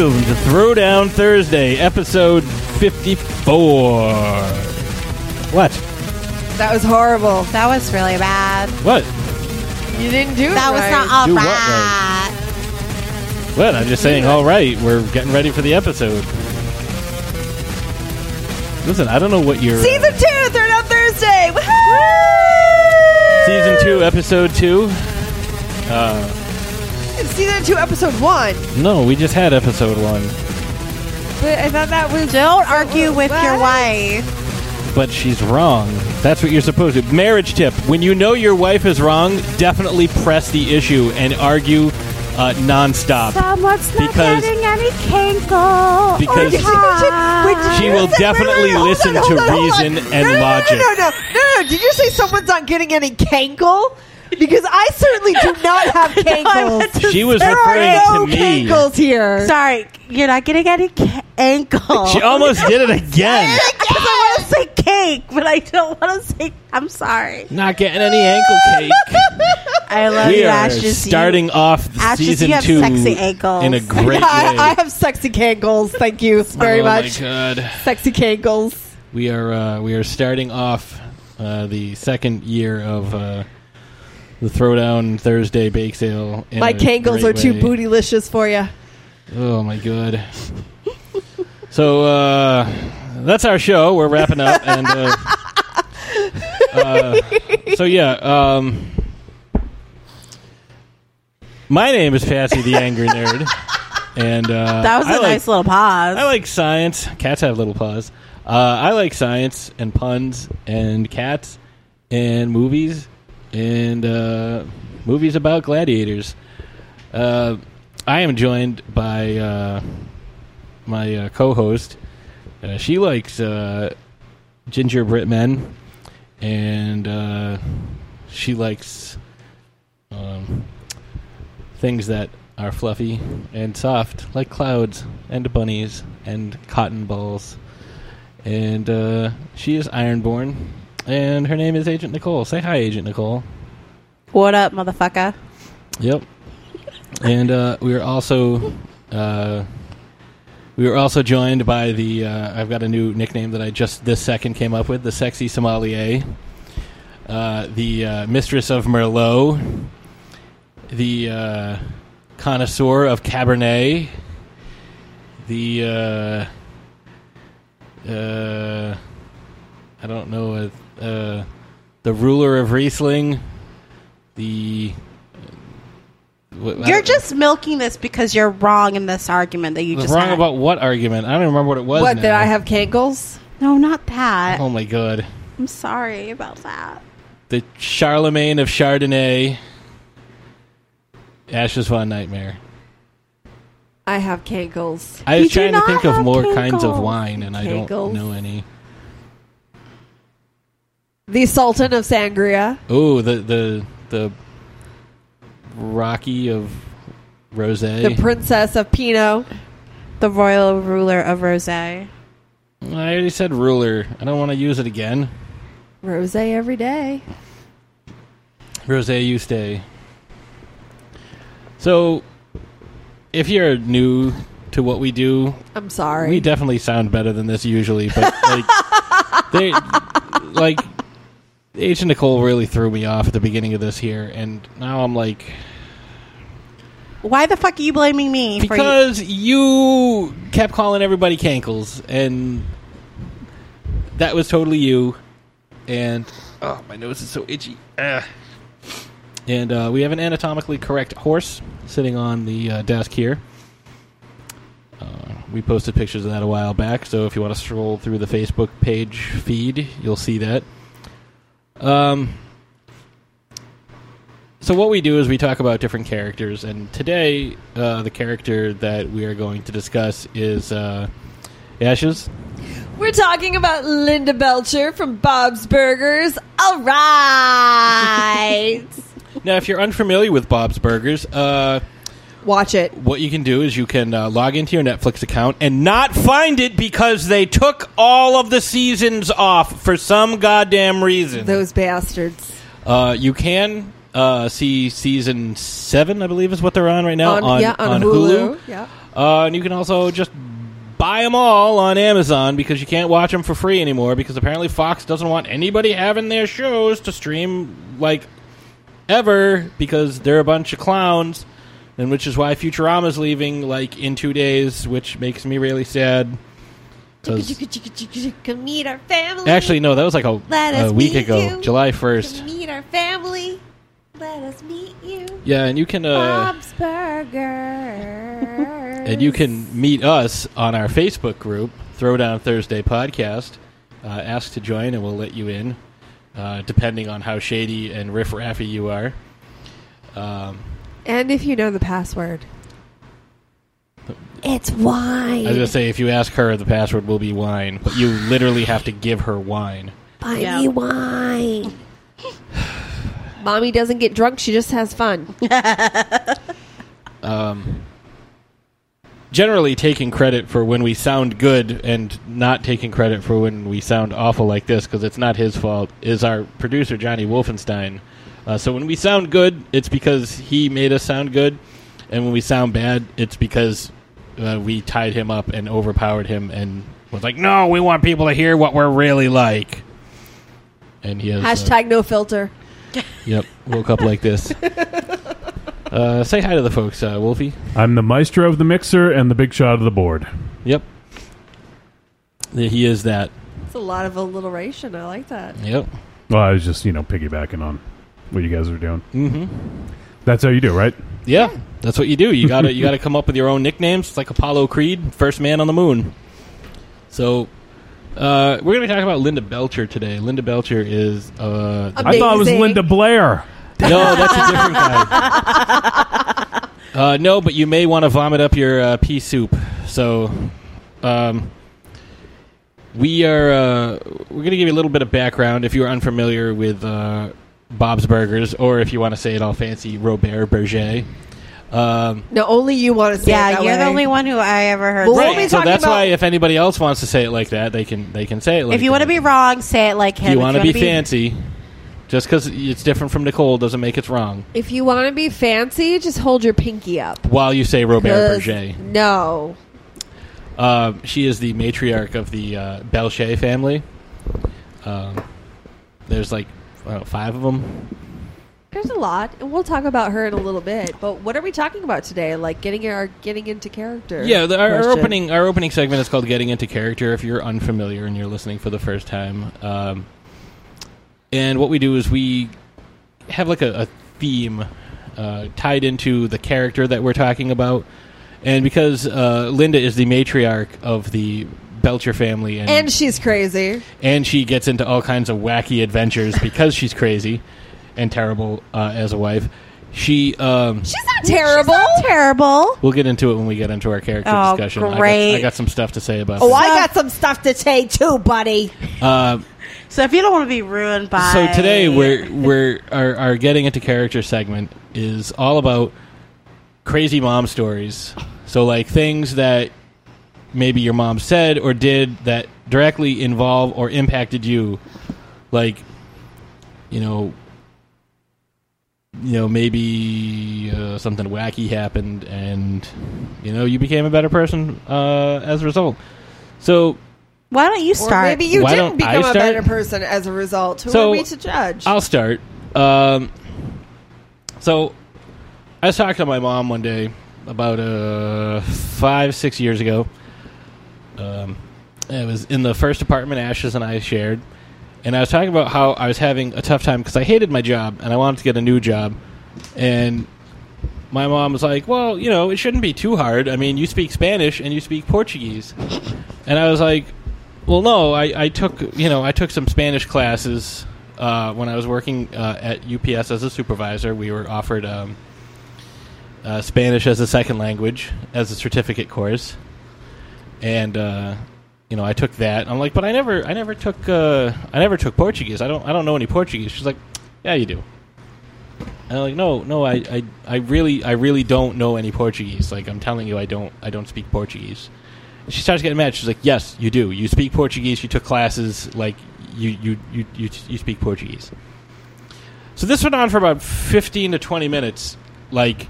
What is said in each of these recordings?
Welcome to Throwdown Thursday, episode 54. What? That was horrible. That was really bad. What? You didn't do it That was right. not all Do what right. What? I'm just saying, all right, we're getting ready for the episode. Listen, I don't know what your Season two, Third on Thursday. Woohoo! season two, episode two. Uh, It's season two, episode one. no, we just had episode one, But I thought that was. Don't argue with your What? wife. but she's wrong. That's what you're supposed to. Marriage tip: When you know your wife is wrong, definitely press the issue and argue uh, nonstop. Someone's not Because- getting any kinkle. Because- or time. Wait, did She you will say- wait, definitely wait, hold listen on, to hold on, hold on. reason No, and no, no, logic. No, no, no, no, no. Did you say someone's not getting any cankle? Because I certainly do not have cankles. She was there referring are no to me. cankles here. Sorry, you're not getting any ca- ankle. She almost did it again. Because I want to say cake, but I don't want to say. I'm sorry. Not getting any ankle cake. I love we you, are Ashes. You- starting off the Ashes, season you have two sexy ankles. in a great I, way. I have sexy cankles. Thank you very oh much. Oh my god! Sexy cankles. We are uh, we are starting off uh, the second year of uh, the Throwdown Thursday bake sale. My great are too bootylicious for you. Oh my god! so uh, that's our show. We're wrapping up, and uh, uh, so yeah. Um, my name is Patsy the Angry Nerd, and uh, that was a I like- nice little pause. I like science. Cats have little paws. Uh, I like science and puns and cats and movies and uh, movies about gladiators. Uh, I am joined by uh, my uh, co-host. Uh, she likes uh, gingerbread men, and she likes um, things that are fluffy and soft, like clouds and bunnies and cotton balls. And she is Ironborn, and her name is Agent Nicole. Say hi, Agent Nicole. what up, motherfucker? Yep. And uh, we are also uh, we are also joined by the uh, I've got a new nickname that I just this second came up with the sexy sommelier, uh, the uh, mistress of Merlot, the uh, connoisseur of Cabernet, the uh, uh, I don't know uh, uh, the ruler of Riesling, the what- You're just milking this because you're wrong in this argument that you just wrong had. about what argument? I don't remember what it was. What, now. that I have cankles? No, not that. Oh my god! I'm sorry about that. The Charlemagne of Chardonnay. Ash's Fun Nightmare. I have cankles. I was You trying to think of have more kinds of wine, and I don't know any. The Sultan of Sangria. Oh, the the the Rocky of Rosé. The Princess of Pinot. The royal ruler of Rosé. I already said ruler. I don't want to use it again. Rose every day. Rosé, you stay. So, if you're new to what we do, I'm sorry. we definitely sound better than this usually. But like, they like Agent Nicole really threw me off at the beginning of this here, and now I'm like, Why the fuck are you blaming me? for because you kept calling everybody cankles, and that was totally you. And oh, my nose is so itchy. Ah. And uh, we have an anatomically correct horse sitting on the uh, desk here. Uh, we posted pictures of that a while back, so if you want to scroll through the Facebook page feed, you'll see that. Um, so what we do is we talk about different characters, and today uh, the character that we are going to discuss is uh, Ashes. We're talking about Linda Belcher from Bob's Burgers. All right. Now, if you're unfamiliar with Bob's Burgers, uh, Watch it. what you can do is you can uh, log into your Netflix account and not find it because they took all of the seasons off for some goddamn reason. Those bastards. Uh, you can uh, see season seven, I believe, is what they're on right now on, on, yeah, on, Hulu. Hulu. Yeah. Uh, and you can also just buy them all on Amazon because you can't watch them for free anymore because apparently Fox doesn't want anybody having their shows to stream like ever because they're a bunch of clowns, and which is why Futurama's leaving like in two days, which makes me really sad. 'Cause- Come meet our family. actually, no, that was like a, Let a us week meet ago, you. July first. Come meet our family. Let us meet you. Yeah, and you can uh, Bob's Burgers. and you can meet us on our Facebook group, Throwdown Thursday Podcast. Uh, ask to join, and we'll let you in, uh, depending on how shady and riff raffy you are. Um, And if you know the password, it's wine. I was gonna say if you ask her, the password will be wine, but you literally have to give her wine. Buy Yeah. me wine. Mommy doesn't get drunk; she just has fun. Um, generally, taking credit for when we sound good and not taking credit for when we sound awful like this, because it's not his fault, is our producer Johnny Wolfenstein. Uh, so when we sound good, it's because he made us sound good, and when we sound bad, it's because uh, we tied him up and overpowered him and was like, "No, we want people to hear what we're really like." And he has uh, Hashtag no filter. Yep, woke up like this. Uh, say hi to the folks, uh, Wolfie. I'm the maestro of the mixer and the big shot of the board. Yep. Yeah, He is that. It's a lot of alliteration. I like that. Yep. Well, I was just, you know, piggybacking on what you guys are doing. Mm-hmm. That's how you do, right? Yeah, that's what you do. You gotta you gotta come up with your own nicknames. It's like Apollo Creed, first man on the moon. So uh, we're gonna talk about Linda Belcher today. Linda Belcher is uh, I thought it was Linda Blair. no, that's a different guy. Uh, no, but you may want to vomit up your uh, pea soup. So, um, we are uh, we're going to give you a little bit of background if you're unfamiliar with uh, Bob's Burgers, or if you want to say it all fancy, Robert Berger. Um, No, only you want to say it Yeah, that you're the only one who I ever heard. Well, say we'll so that's why if anybody else wants to say it like that, they can they can say it. like if you want to be wrong, say it like him. if you want to wanna be fancy, just because it's different from Nicole doesn't make it wrong. If you want to be fancy, just hold your pinky up. While you say Robert Berger. No. Uh, she is the matriarch of the uh, Belcher family. Um, there's like I don't know, five of them. There's a lot, and we'll talk about her in a little bit. But what are we talking about today? Like getting our getting into character. Yeah, the, our, our opening our opening segment is called "Getting into Character." If you're unfamiliar and you're listening for the first time, um, and what we do is we have like a, a theme uh, tied into the character that we're talking about, and because uh, Linda is the matriarch of the Belcher family, and and she's crazy. and she gets into all kinds of wacky adventures because she's crazy and terrible uh, as a wife. She, um, She's not terrible. terrible. we'll get into it when we get into our character Oh, discussion. I got- great. I got, some stuff to say about. Oh, this. I got some stuff to say too, buddy. Uh, So if you don't want to be ruined by, so today we're we're our, our getting into character segment is all about crazy mom stories. So like things that maybe your mom said or did that directly involve or impacted you, like you know. You know, maybe uh, something wacky happened, and you know you became a better person uh, as a result. So why don't you Or start? maybe you Why didn't become a start? better person as a result. Who So, are we to judge? I'll start. Um, so, I was talking to my mom one day about uh, five, six years ago. Um, it was in the first apartment Ashes and I shared, and I was talking about how I was having a tough time because I hated my job and I wanted to get a new job, and my mom was like, "Well, you know, it shouldn't be too hard. I mean, you speak Spanish and you speak Portuguese," and I was like, "Well, no, I, I took you know I took some Spanish classes uh, when I was working uh, at UPS as a supervisor. We were offered um, uh, Spanish as a second language as a certificate course, and uh, you know I took that. I'm like, but I never I never took uh, I never took Portuguese. I don't I don't know any Portuguese. She's like, Yeah, you do. And I'm like, no, no, I, I, I really, I really don't know any Portuguese. Like, I'm telling you, I don't, I don't speak Portuguese. And she starts getting mad. She's like, yes, you do. You speak Portuguese. You took classes. Like, you, you, you, you, you speak Portuguese. So this went on for about 15 to 20 minutes, like,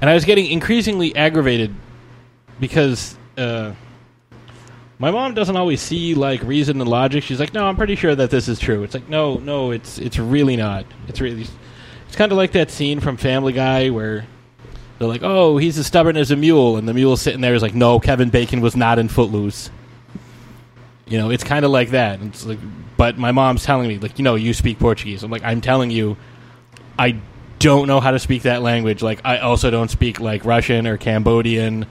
and I was getting increasingly aggravated because uh, my mom doesn't always see like reason and logic. She's like, "No, I'm pretty sure that this is true." It's like, "No, no, it's it's really not. It's really." It's kind of like that scene from Family Guy where they're like, "Oh, he's as stubborn as a mule," and the mule sitting there is like, "No, Kevin Bacon was not in Footloose." You know, it's kind of like that. It's like, but my mom's telling me, like, you know, you speak Portuguese. I'm like, I'm telling you, I don't know how to speak that language. Like, I also don't speak like Russian or Cambodian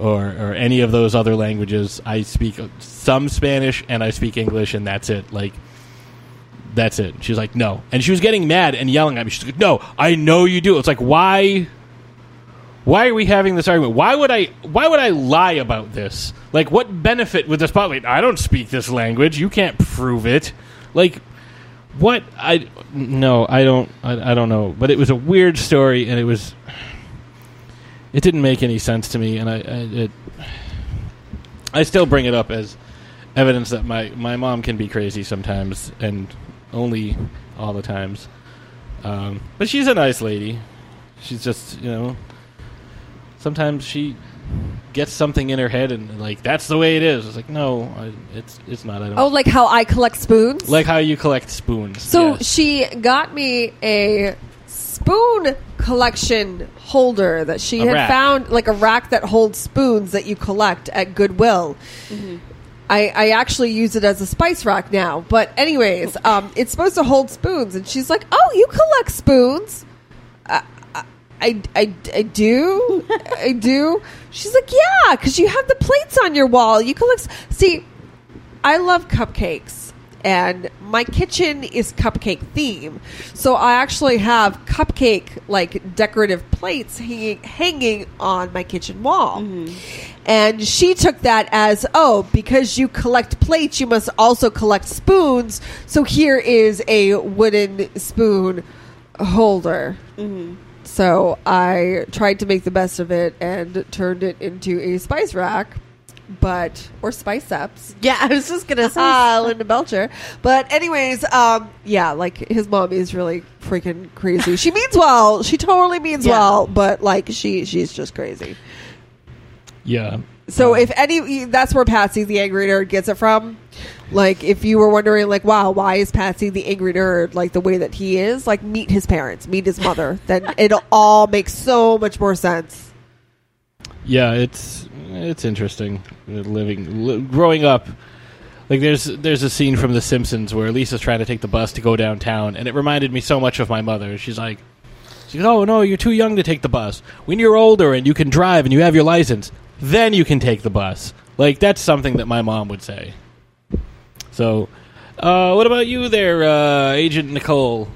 or or any of those other languages. I speak some Spanish and I speak English, and that's it. Like, that's it. She's like, no, and she was getting mad and yelling at me. She's like, no, I know you do. It's like, why? Why are we having this argument? Why would I? Why would I lie about this? Like, what benefit would this? Wait, I don't speak this language. You can't prove it. Like, what? I no, I don't. I, I don't know. But it was a weird story, and it was. It didn't make any sense to me, and I, I it. I still bring it up as evidence that my my mom can be crazy sometimes, and only all the times. Um, but she's a nice lady. She's just you know. Sometimes she gets something in her head and like that's the way it is. It's like no, I, it's it's not. I don't Oh, like how I collect spoons? like how you collect spoons. So yes. she got me a spoon collection holder that she A had rack. found, like a rack that holds spoons that you collect at Goodwill. I, I actually use it as a spice rack now. But anyways, um, it's supposed to hold spoons, and she's like, "Oh, you collect spoons." I, I, I, I do. I do. She's like, yeah, because you have the plates on your wall. You collect. See, I love cupcakes, and my kitchen is cupcake theme. So I actually have cupcake like decorative plates hanging hanging on my kitchen wall. Mm-hmm. And she took that as, oh, because you collect plates, you must also collect spoons. So here is a wooden spoon holder. Mm-hmm. So I tried to make the best of it and turned it into a spice rack, but or spice ups. Yeah, I was just gonna say. Ah, Linda Belcher. But anyways, um, yeah, like his mom is really freaking crazy. She means well. She totally means Yeah. well, but like she she's just crazy. yeah. So Um, if any, that's where Patsy the angry nerd gets it from. Like, if you were wondering, like, wow, why is Patsy the angry nerd like the way that he is? Like, meet his parents, meet his mother. then it'll all make so much more sense. yeah, it's it's interesting uh, living li- growing up. Like there's there's a scene from The Simpsons where Lisa's trying to take the bus to go downtown, and it reminded me so much of my mother. She's like, she's like, "Oh no, you're too young to take the bus. When you're older and you can drive and you have your license, then you can take the bus." Like that's something that my mom would say. So, uh, what about you there, uh, Agent Nicole?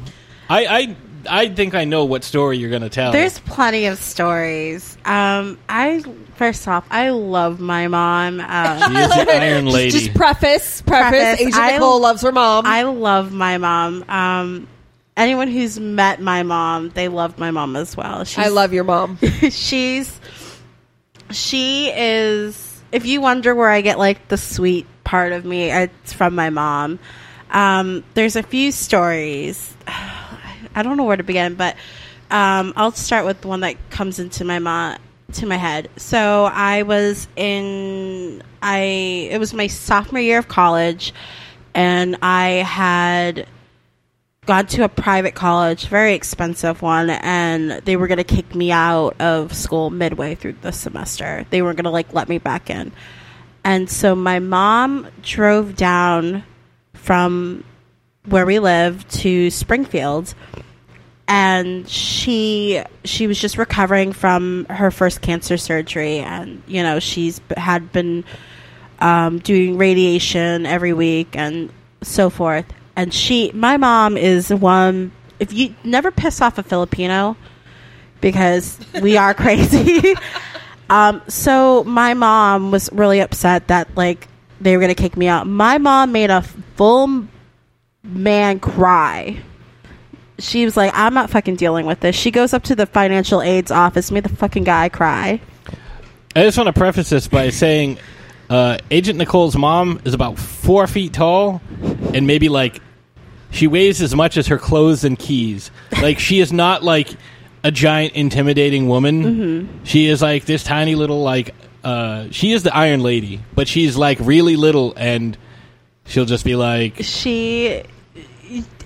I, I I think I know what story you're going to tell. There's plenty of stories. Um, I first off, I love my mom. she Um, is the Iron Lady. Just preface, preface. Preface, Agent I- Nicole loves her mom. I love my mom. Um, anyone who's met my mom, they love my mom as well. She's, I love your mom. she's she is if you wonder where i get like the sweet part of me it's from my mom um, there's a few stories i don't know where to begin but um, i'll start with the one that comes into my mom to my head so i was in i it was my sophomore year of college and i had gone to a private college, very expensive one, and they were going to kick me out of school midway through the semester. They weren't going to like let me back in. And so my mom drove down from where we live to Springfield and she she was just recovering from her first cancer surgery and you know she's had been um, doing radiation every week and so forth. And she, my mom is one. If you never piss off a Filipino, because we are crazy. um, so my mom was really upset that like they were gonna kick me out. My mom made a full man cry. She was like, "I'm not fucking dealing with this." She goes up to the financial aid's office, made the fucking guy cry. I just want to preface this by saying uh, Agent Nicole's mom is about four feet tall and maybe like she weighs as much as her clothes and keys. Like she is not like a giant intimidating woman. She is like this tiny little like uh she is the Iron Lady, but she's like really little and she'll just be like she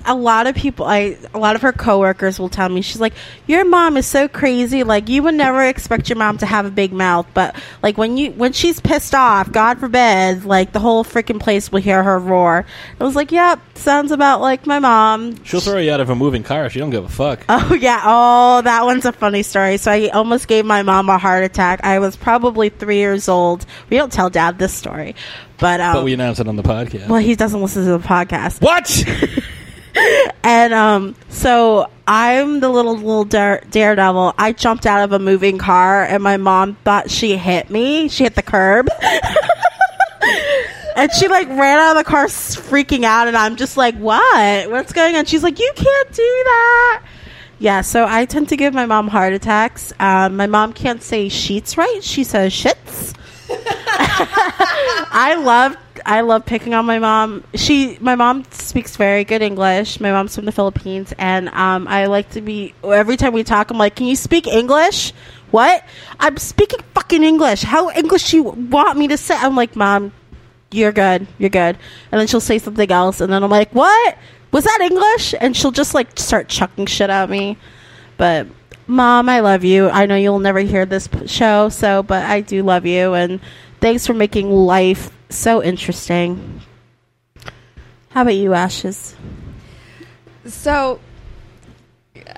a lot of people i a lot of her coworkers will tell me she's like your mom is so crazy like you would never expect your mom to have a big mouth but like when you when she's pissed off god forbid like the whole freaking place will hear her roar i was like yep sounds about like my mom she'll throw you out of a moving car. She don't give a fuck. Oh yeah. Oh, that one's a funny story. So I almost gave my mom a heart attack. I was probably three years old. We don't tell dad this story, but um, but we announce it on the podcast. well, he doesn't listen to the podcast. What? And um, so I'm the little little dare, daredevil. I jumped out of a moving car, and my mom thought she hit me. She hit the curb. And she like ran out of the car freaking out, and I'm just like, "What? What's going on?" She's like, "You can't do that." Yeah, so I tend to give my mom heart attacks. Um, my mom can't say sheets right; she says shits. I love I love picking on my mom. She my mom speaks very good English. My mom's from the Philippines, and um, I like to be every time we talk. I'm like, "Can you speak English?" What? I'm speaking fucking English. How English you want me to say? I'm like, "Mom, you're good. You're good." And then she'll say something else, and then I'm like, "What? Was that English?" And she'll just like start chucking shit at me. But mom, I love you. I know you'll never hear this show, so but I do love you, and thanks for making life so interesting. How about you, Ashes? So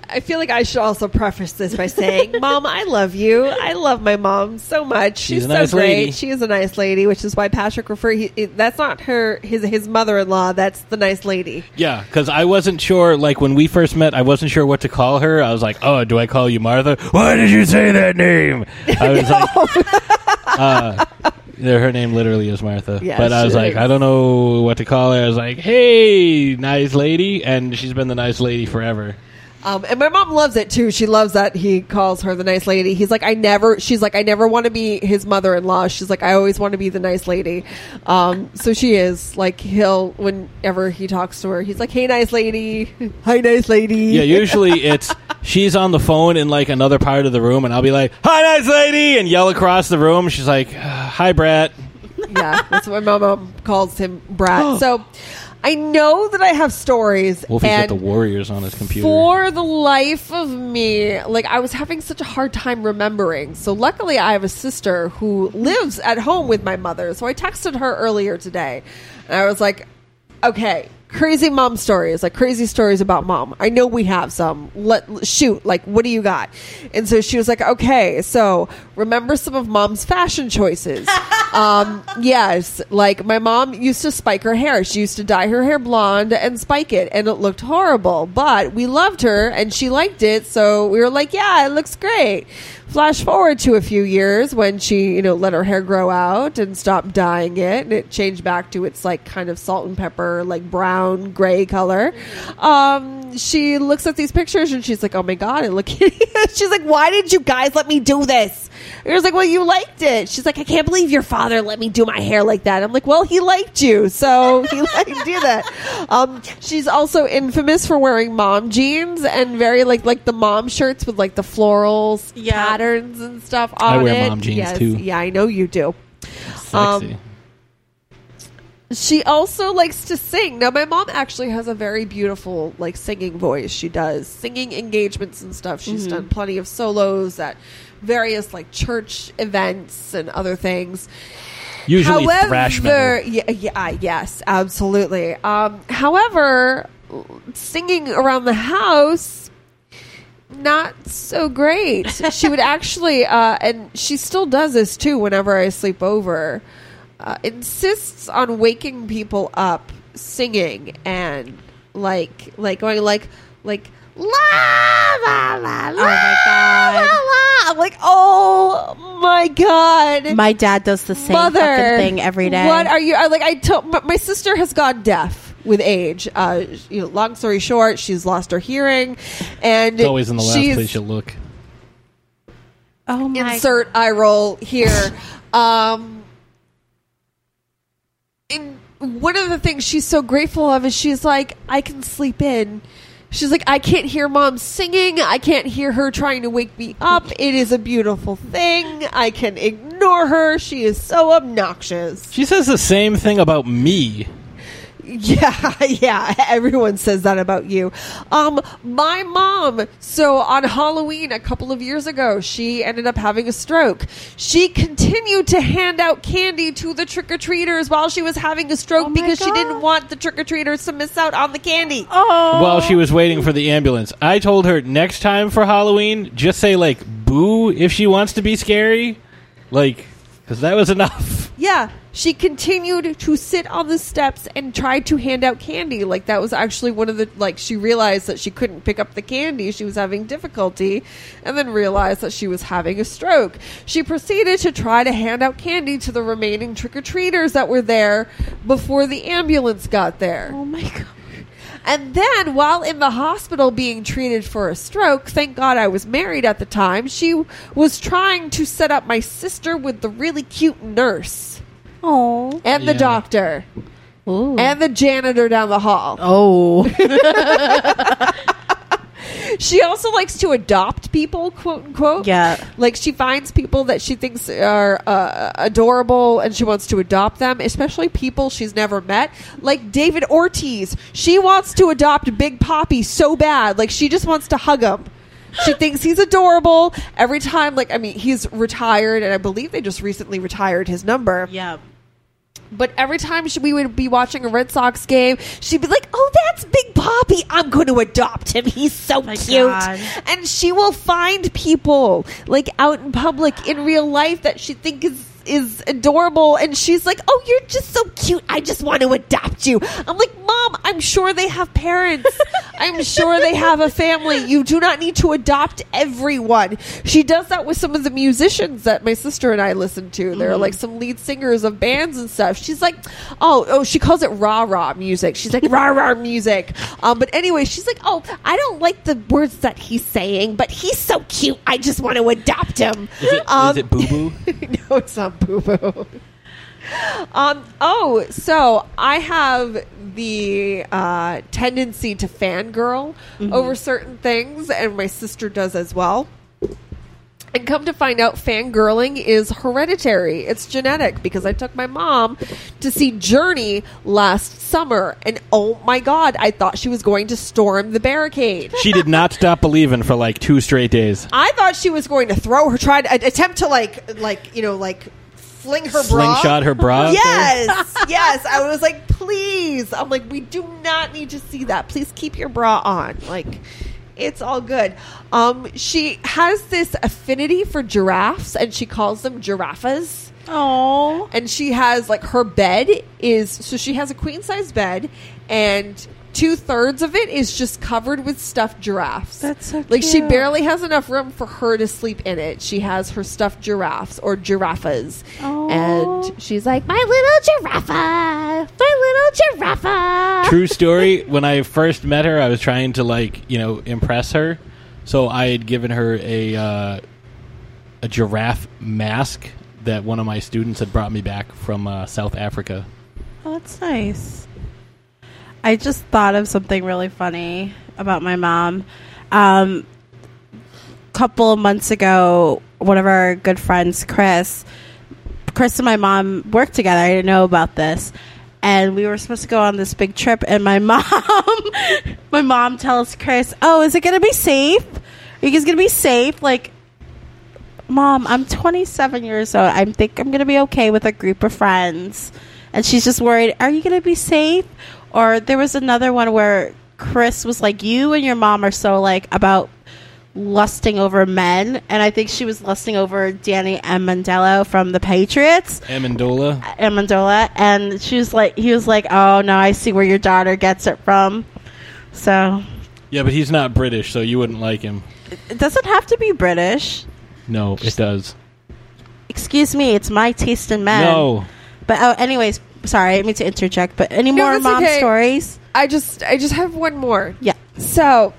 I feel like I should also preface this by saying, Mom, I love you. I love my mom so much. She's, She's so nice great. lady. She is a nice lady, which is why Patrick referred. He, it- that's not her. His his mother in law. That's the nice lady. Yeah, because I wasn't sure. Like when we first met, I wasn't sure what to call her. I was like, "Oh, do I call you Martha? Why did you say that name?" I was like, uh, "Her name literally is Martha." But I was like. "I don't know what to call her." I was like, "Hey, nice lady," and she's been the nice lady forever. Um, and my mom loves it too. She loves that he calls her the nice lady. He's like, I never. She's like, I never want to be his mother-in-law. She's like, I always want to be the nice lady. Um, so she is like, he'll whenever he talks to her, he's like, Hey, nice lady. Hi, nice lady. Yeah, usually it's she's on the phone in like another part of the room, and I'll be like, "Hi, nice lady," and yell across the room. She's like, "Hi, Brat." yeah, that's what my mom calls him, Brat. so I know that I have stories. Wolfie's got and the Warriors on his computer. For the life of me, like I was having such a hard time remembering. So luckily, I have a sister who lives at home with my mother. So I texted her earlier today, and I was like, "Okay, crazy mom stories, like crazy stories about mom. I know we have some. Let shoot, like what do you got?" And so she was like, "Okay, so remember some of mom's fashion choices." um, yes, like my mom used to spike her hair. She used to dye her hair blonde and spike it, and it looked horrible. But we loved her, and she liked it, so we were like, "Yeah, it looks great." Flash forward to a few years when she, you know, let her hair grow out and stopped dyeing it, and it changed back to its like kind of salt and pepper, like brown gray color. Um, she looks at these pictures and she's like, "Oh my god, it look." she's like, "Why did you guys let me do this?" It was like, "Well, you liked it." She's like, "I can't believe your father let me do my hair like that." I'm like, "Well, he liked you, so he let you do that." Um, she's also infamous for wearing mom jeans and very like like the mom shirts with like the florals Yeah. patterns and stuff on I wear it. mom jeans, Yes. too. Yeah, I know you do. Sexy. Um, She also likes to sing. Now, my mom actually has a very beautiful, like, singing voice. She does singing engagements and stuff. She's done plenty of solos at various, like, church events and other things. Usually however, thrash metal. Yeah, yeah, yes, absolutely. Um, however, singing around the house, not so great. she would actually, uh, and she still does this too whenever I sleep over, uh, insists on waking people up singing and like, like going like, like, la la la la. Oh my God. la, la. I'm like, oh my god, My dad does the same mother fucking thing every day. What are you? I, like I told my, my sister has gone deaf with age. Uh, you know, long story short, she's lost her hearing, and It's always in the last place you look. oh my insert eye roll here. um, in one of the things she's so grateful of is she's like, I can sleep in. She's like, I can't hear mom singing. I can't hear her trying to wake me up. It is a beautiful thing. I can ignore her. She is so obnoxious. She says the same thing about me. Yeah, yeah. Everyone says that about you. Um, my mom. So on Halloween a couple of years ago, she ended up having a stroke. She continued to hand out candy to the trick or treaters while she was having a stroke Oh my because she didn't want the trick or treaters to miss out on the candy. Oh, While she was waiting for the ambulance, I told her next time for Halloween, just say like "boo" if she wants to be scary, like because that was enough. Yeah, she continued to sit on the steps and tried to hand out candy. Like that was actually one of the like she realized that she couldn't pick up the candy, she was having difficulty, and then realized that she was having a stroke. She proceeded to try to hand out candy to the remaining trick-or-treaters that were there before the ambulance got there. oh my god. And then, while in the hospital being treated for a stroke, thank God I was married at the time, she was trying to set up my sister with the really cute nurse Oh, and the Yeah. doctor Ooh. and the janitor down the hall. oh, She also likes to adopt people, quote unquote. yeah. Like she finds people that she thinks are uh, adorable and she wants to adopt them, especially people she's never met. Like David Ortiz. She wants to adopt Big Poppy so bad. Like she just wants to hug him. She thinks he's adorable. Every time, like, I mean, he's retired and I believe they just recently retired his number. Yeah. But every time she, we would be watching a Red Sox game, she'd be like, "Oh, that's Big Poppy. I'm going to adopt him. He's so My cute." God. And she will find people like out in public in real life that she thinks is is adorable, and she's like, "Oh, you're just so cute. I just want to adopt you." I'm like, "Mom, I'm sure they have parents. I'm sure they have a family. You do not need to adopt everyone." She does that with some of the musicians that my sister and I listen to. They're like some lead singers of bands and stuff. She's like, "Oh, oh," she calls it rah rah music. She's like rah rah music. Um, but anyway, she's like, "Oh, I don't like the words that he's saying, but he's so cute. I just want to adopt him." Is it, Um, is it boo boo? no, it's not boo boo. Um. Oh, so I have the uh, tendency to fangirl over certain things, and my sister does as well. And come to find out, fangirling is hereditary. It's genetic because I took my mom to see Journey last summer, and oh my god, I thought she was going to storm the barricade. She did not stop believing for like two straight days. I thought she was going to throw her, try to attempt to like, like you know, like fling her bra. Slingshot her bra. Yes, yes. I was like, please. I'm like, we do not need to see that. Please keep your bra on. Like, it's all good. Um, she has this affinity for giraffes, and she calls them giraffas. Oh, And she has like her bed is so she has a queen size bed, and two thirds of it is just covered with stuffed giraffes. That's so like she barely has enough room for her to sleep in it. She has her stuffed giraffes or giraffas, Aw. and she's like my little giraffe, my little giraffe. True story. When I first met her, I was trying to like you know impress her, so I had given her a uh, a giraffe mask that one of my students had brought me back from uh, South Africa. oh, that's nice. I just thought of something really funny about my mom. Um, couple months ago, one of our good friends, Chris, Chris and my mom worked together. I didn't know about this. And we were supposed to go on this big trip, and my mom, my mom tells Chris, "Oh, is it to be safe? Are you guys to be safe?" Like, mom, I'm 27 years old. I think I'm to be okay with a group of friends. And she's just worried, are you to be safe? Or there was another one where Chris was like, you and your mom are so like about lusting over men. And I think she was lusting over Danny Amendola from the Patriots. Amendola. Amendola. And she was like, he was like, oh no, I see where your daughter gets it from. So Yeah, but he's not British, so you wouldn't like him. it doesn't have to be British. No, it does. Excuse me, it's my taste in men. No. But oh, anyways, sorry, I mean to interject. But any No, more mom okay. stories? I just, I just have one more. Yeah. So,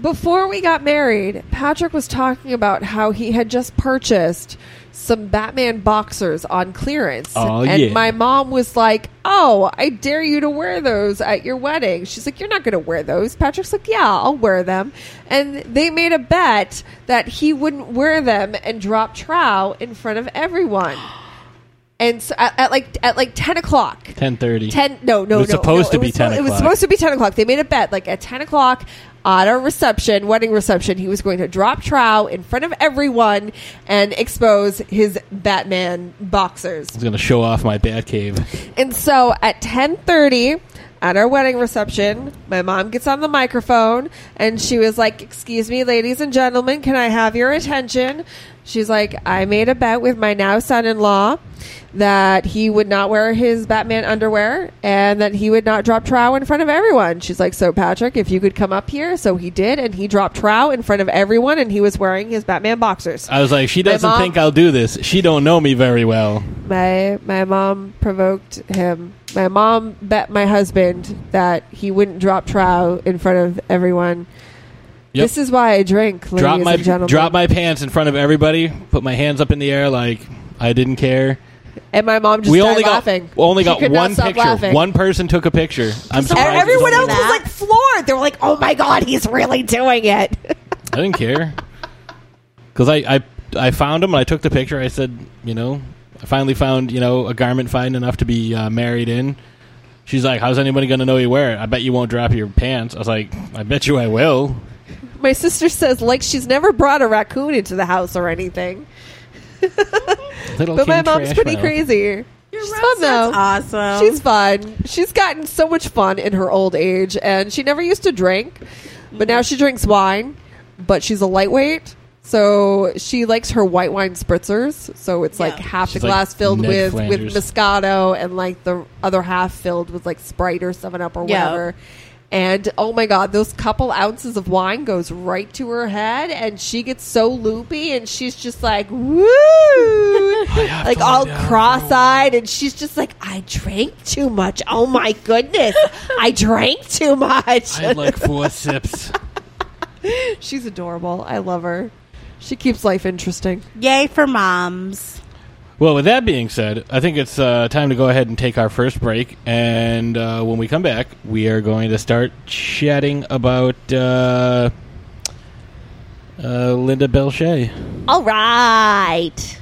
before we got married, Patrick was talking about how he had just purchased some Batman boxers on clearance. Oh, and yeah. my mom was like, "Oh, I dare you to wear those at your wedding." She's like, "You're not going to wear those." Patrick's like, "Yeah, I'll wear them." And they made a bet that he wouldn't wear them and drop trow in front of everyone. And so at, at like at like ten o'clock, Ten thirty. ten no no It was no, supposed no, to be was, 10 It was o'clock. supposed to be ten o'clock. They made a bet like at ten o'clock at a reception, wedding reception. He was going to drop trow in front of everyone and expose his Batman boxers. He's going to show off my bat cave. And so at ten thirty. At our wedding reception, my mom gets on the microphone and she was like, Excuse me, ladies and gentlemen, can I have your attention? She's like, I made a bet with my now son in law that he would not wear his Batman underwear and that he would not drop trow in front of everyone. She's like, So, Patrick, if you could come up here. So he did, and he dropped trow in front of everyone and he was wearing his Batman boxers. I was like, she doesn't mom- think I'll do this. She don't know me very well. my my mom provoked him. My mom bet my husband that he wouldn't drop trow in front of everyone. Yep. This is why I drink, ladies drop my and gentlemen. drop my pants in front of everybody. Put my hands up in the air like I didn't care. and my mom just we only laughing. got only got one picture. laughing. One person took a picture. I'm surprised. Everyone else was was like floored. They were like, "Oh my god, he's really doing it." I didn't care because I, I I found him and I took the picture. I said, you know, I finally found you know a garment fine enough to be uh, married in. She's like, "How's anybody going to know you wear it?" I bet you won't drop your pants. I was like, "I bet you I will." my sister says like she's never brought a raccoon into the house or anything. But my mom's pretty Mouth. crazy. She's fun though. That's awesome. She's fun. She's gotten so much fun in her old age, and she never used to drink, but now she drinks wine. But she's a lightweight, so she likes her white wine spritzers. So it's like Yeah. half She's the like glass filled Ned with Flanders. with Moscato, and like the other half filled with like Sprite or Seven Up or Yeah. whatever. And oh my god, those couple ounces of wine goes right to her head, and she gets so loopy, and she's just like woo, like all cross-eyed, and she's just like, I drank too much. Oh my goodness, I drank too much. I had like four sips. she's adorable. I love her. She keeps life interesting. Yay for moms. Well, with that being said, I think it's uh, time to go ahead and take our first break. And uh, when we come back, we are going to start chatting about uh, uh, Linda Belche. All right.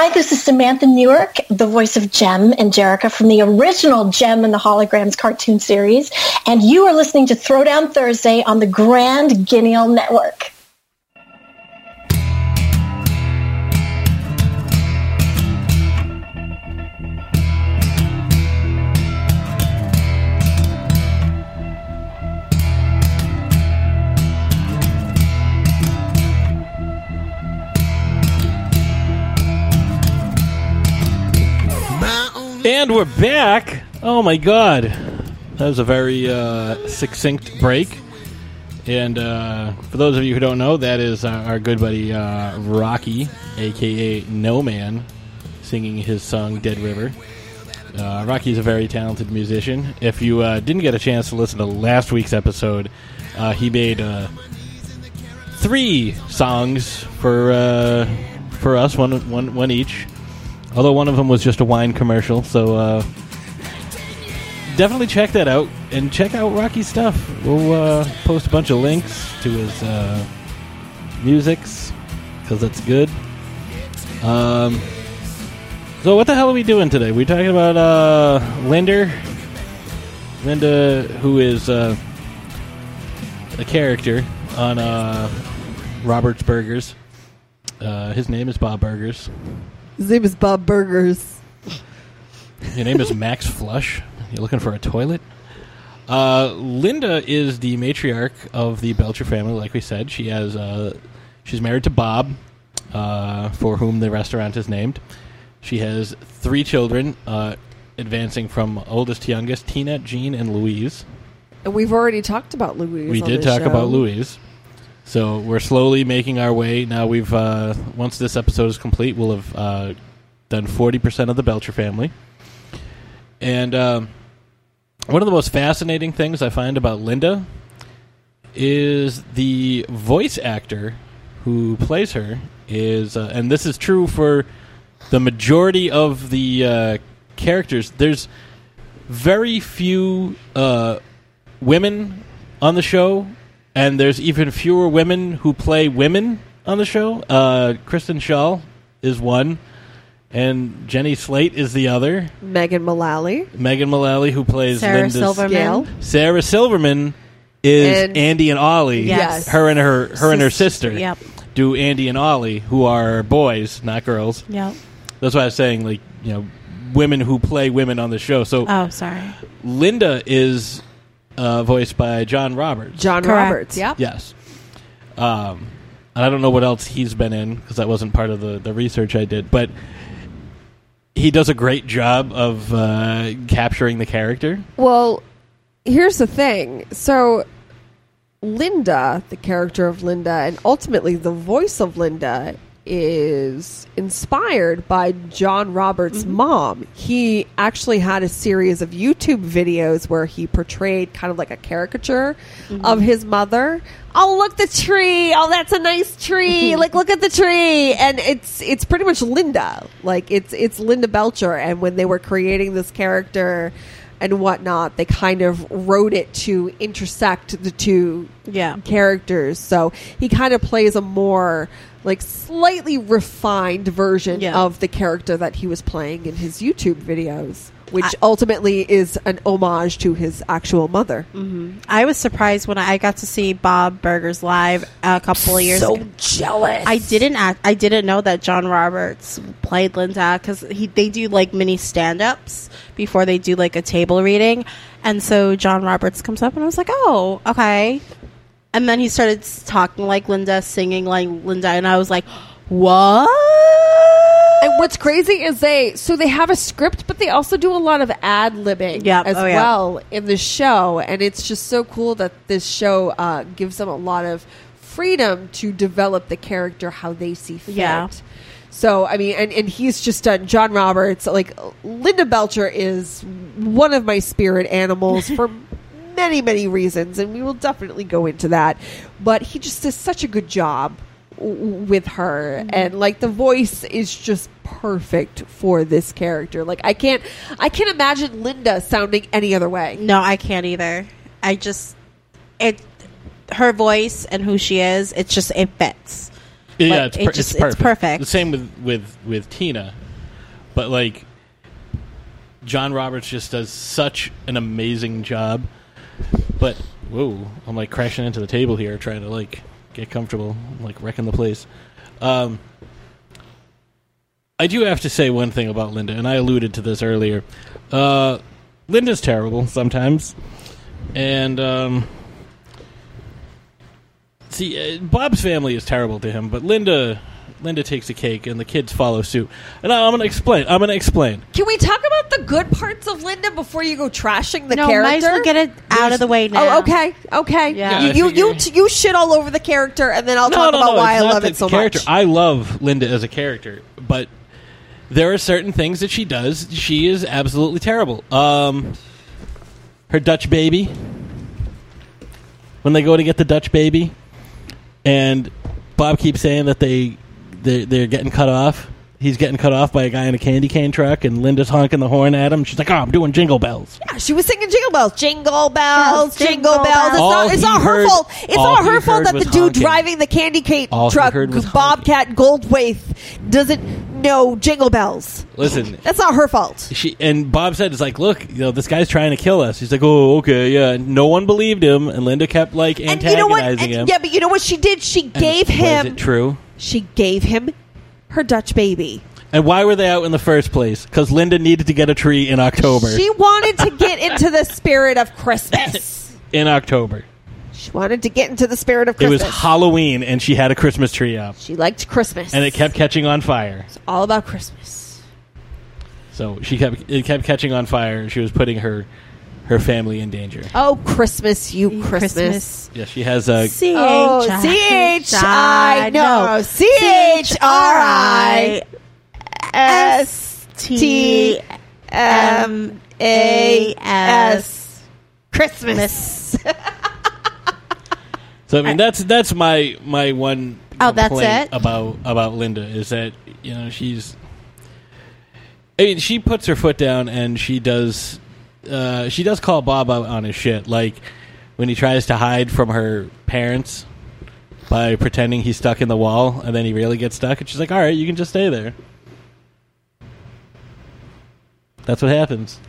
Hi, this is Samantha Newark, the voice of Jem and Jerrica from the original Jem and the Holograms cartoon series, and you are listening to Throwdown Thursday on the Grand Guignol Network. And we're back. Oh my god, that was a very uh, succinct break. And uh, for those of you who don't know, that is our good buddy uh, Rocky, aka No Man, singing his song "Dead River." Uh, Rocky's a very talented musician. If you uh, didn't get a chance to listen to last week's episode, uh, he made three songs for for us, one one one each. Although one of them was just a wine commercial, so uh, definitely check that out and check out Rocky's stuff. We'll uh, post a bunch of links to his uh, musics because that's good. Um, so what the hell are we doing today? We're talking about uh, Linda, Linda, who is uh, a character on uh, Robert's Burgers. Uh, his name is Bob Burgers. His name is Bob Burgers. Your name is Max Flush. You're looking for a toilet? Uh, Linda is the matriarch of the Belcher family, like we said. She has uh, she's married to Bob, uh, for whom the restaurant is named. She has three children, uh, advancing from oldest to youngest: Tina, Gene, and Louise. And we've already talked about Louise. we on did this talk show. about Louise. So we're slowly making our way. Now we've uh, once this episode is complete, we'll have uh, done forty percent of the Belcher family. And um, one of the most fascinating things I find about Linda is the voice actor who plays her is, uh, and this is true for the majority of the uh, characters. There's very few uh, women on the show, and there's even fewer women who play women on the show. Uh, Kristen Schaal is one, and Jenny Slate is the other. Megan Mullally. Megan Mullally, who plays Sarah Linda's Silverman. Gail. Sarah Silverman is And- Andy and Ollie. Yes. her and her her and her sister. Yep. Do Andy and Ollie, who are boys, not girls. Yep. That's why I was saying, like you know, women who play women on the show. So Oh, sorry. Linda is uh, voiced by John Roberts. John Correct. Roberts. Yep. Yes. Um, and I don't know what else he's been in because that wasn't part of the, the research I did, but he does a great job of uh, capturing the character. Well, here's the thing. So, Linda, the character of Linda, and ultimately the voice of Linda, is inspired by John Roberts' mm-hmm. mom. He actually had a series of YouTube videos where he portrayed kind of like a caricature mm-hmm. of his mother. Oh, look the tree! Oh, that's a nice tree! like, look at the tree! And it's it's pretty much Linda. Like, it's it's Linda Belcher. And when they were creating this character and whatnot, they kind of wrote it to intersect the two Yeah. characters. So he kind of plays a more like slightly refined version Yeah. of the character that he was playing in his YouTube videos, which ultimately is an homage to his actual mother. Mm-hmm. I was surprised when I got to see Bob Burgers live a couple of years ago. jealous. I didn't act, I didn't know that John Roberts played Linda because he they do like mini stand ups before they do like a table reading, and so John Roberts comes up and I was like, oh okay, and then he started talking like Linda, singing like Linda, and I was like, what? And what's crazy is they so they have a script, but they also do a lot of ad libbing Yeah. as Oh, yeah. well in the show, and it's just so cool that this show uh, gives them a lot of freedom to develop the character how they see fit. Yeah. So I mean, and, and he's just done John Roberts. Like Linda Belcher is one of my spirit animals for many many reasons, and we will definitely go into that. But he just does such a good job with her, mm-hmm. and like the voice is just perfect for this character. Like I can't I can't imagine Linda sounding any other way. No, I can't either. I just it her voice and who she is. It's just it fits. Yeah, Like, it's, it just- it's it's perfect. perfect. The same with with with Tina, but like John Roberts just does such an amazing job. But whoa, I'm like crashing into the table here, trying to like get comfortable, like wrecking the place. Um, I do have to say one thing about Linda, and I alluded to this earlier. Uh, Linda's terrible sometimes, and um, see, uh, Bob's family is terrible to him, but Linda, Linda takes a cake, and the kids follow suit. And I, I'm going to explain. I'm going to explain. Can we talk about the good parts of Linda before you go trashing the no, character? might as well get it out of the way now. Oh, okay, okay. Yeah. Yeah, you, you, you, you shit all over the character, and then I'll talk about why I love it so character. much. I love Linda as a character, but there are certain things that she does. She is absolutely terrible. Um, her Dutch baby. When they go to get the Dutch baby, and Bob keeps saying that they they're, they're getting cut off. He's getting cut off by a guy in a candy cane truck, and Linda's honking the horn at him. She's like, "Oh, I'm doing jingle bells." Yeah, she was singing jingle bells, jingle bells, Yes, jingle, jingle bells. It's bells. not, it's All not he her heard- fault. It's not her fault that the dude honking. driving the candy cane All truck, heard was Bobcat Goldthwait, doesn't know jingle bells. Listen, That's not her fault. she and Bob said, "It's like, look, you know, this guy's trying to kill us." He's like, "Oh, okay, yeah." And no one believed him, and Linda kept like And you know what? antagonizing And- him. yeah, but you know what she did? She And gave Was him. it true? She gave him her Dutch baby. And why were they out in the first place? Because Linda needed to get a tree in October. She wanted to get into the spirit of Christmas. in October, She wanted to get into the spirit of Christmas. it was Halloween, and she had a Christmas tree up, she liked Christmas. and it kept catching on fire. It's all about Christmas. So she kept it kept catching on fire. and She was putting her her family in danger. Oh, Christmas, you Christmas. Christmas. Yeah, she has a C Oh, C H I no C H R I S T M A S Christmas. So I mean that's that's my my one. Oh, that's it? about about Linda is that you know she's. I mean, she puts her foot down and she does. Uh, she does call Bob out on his shit, like when he tries to hide from her parents by pretending he's stuck in the wall, and then he really gets stuck, and she's like, "All right, you can just stay there." That's what happens.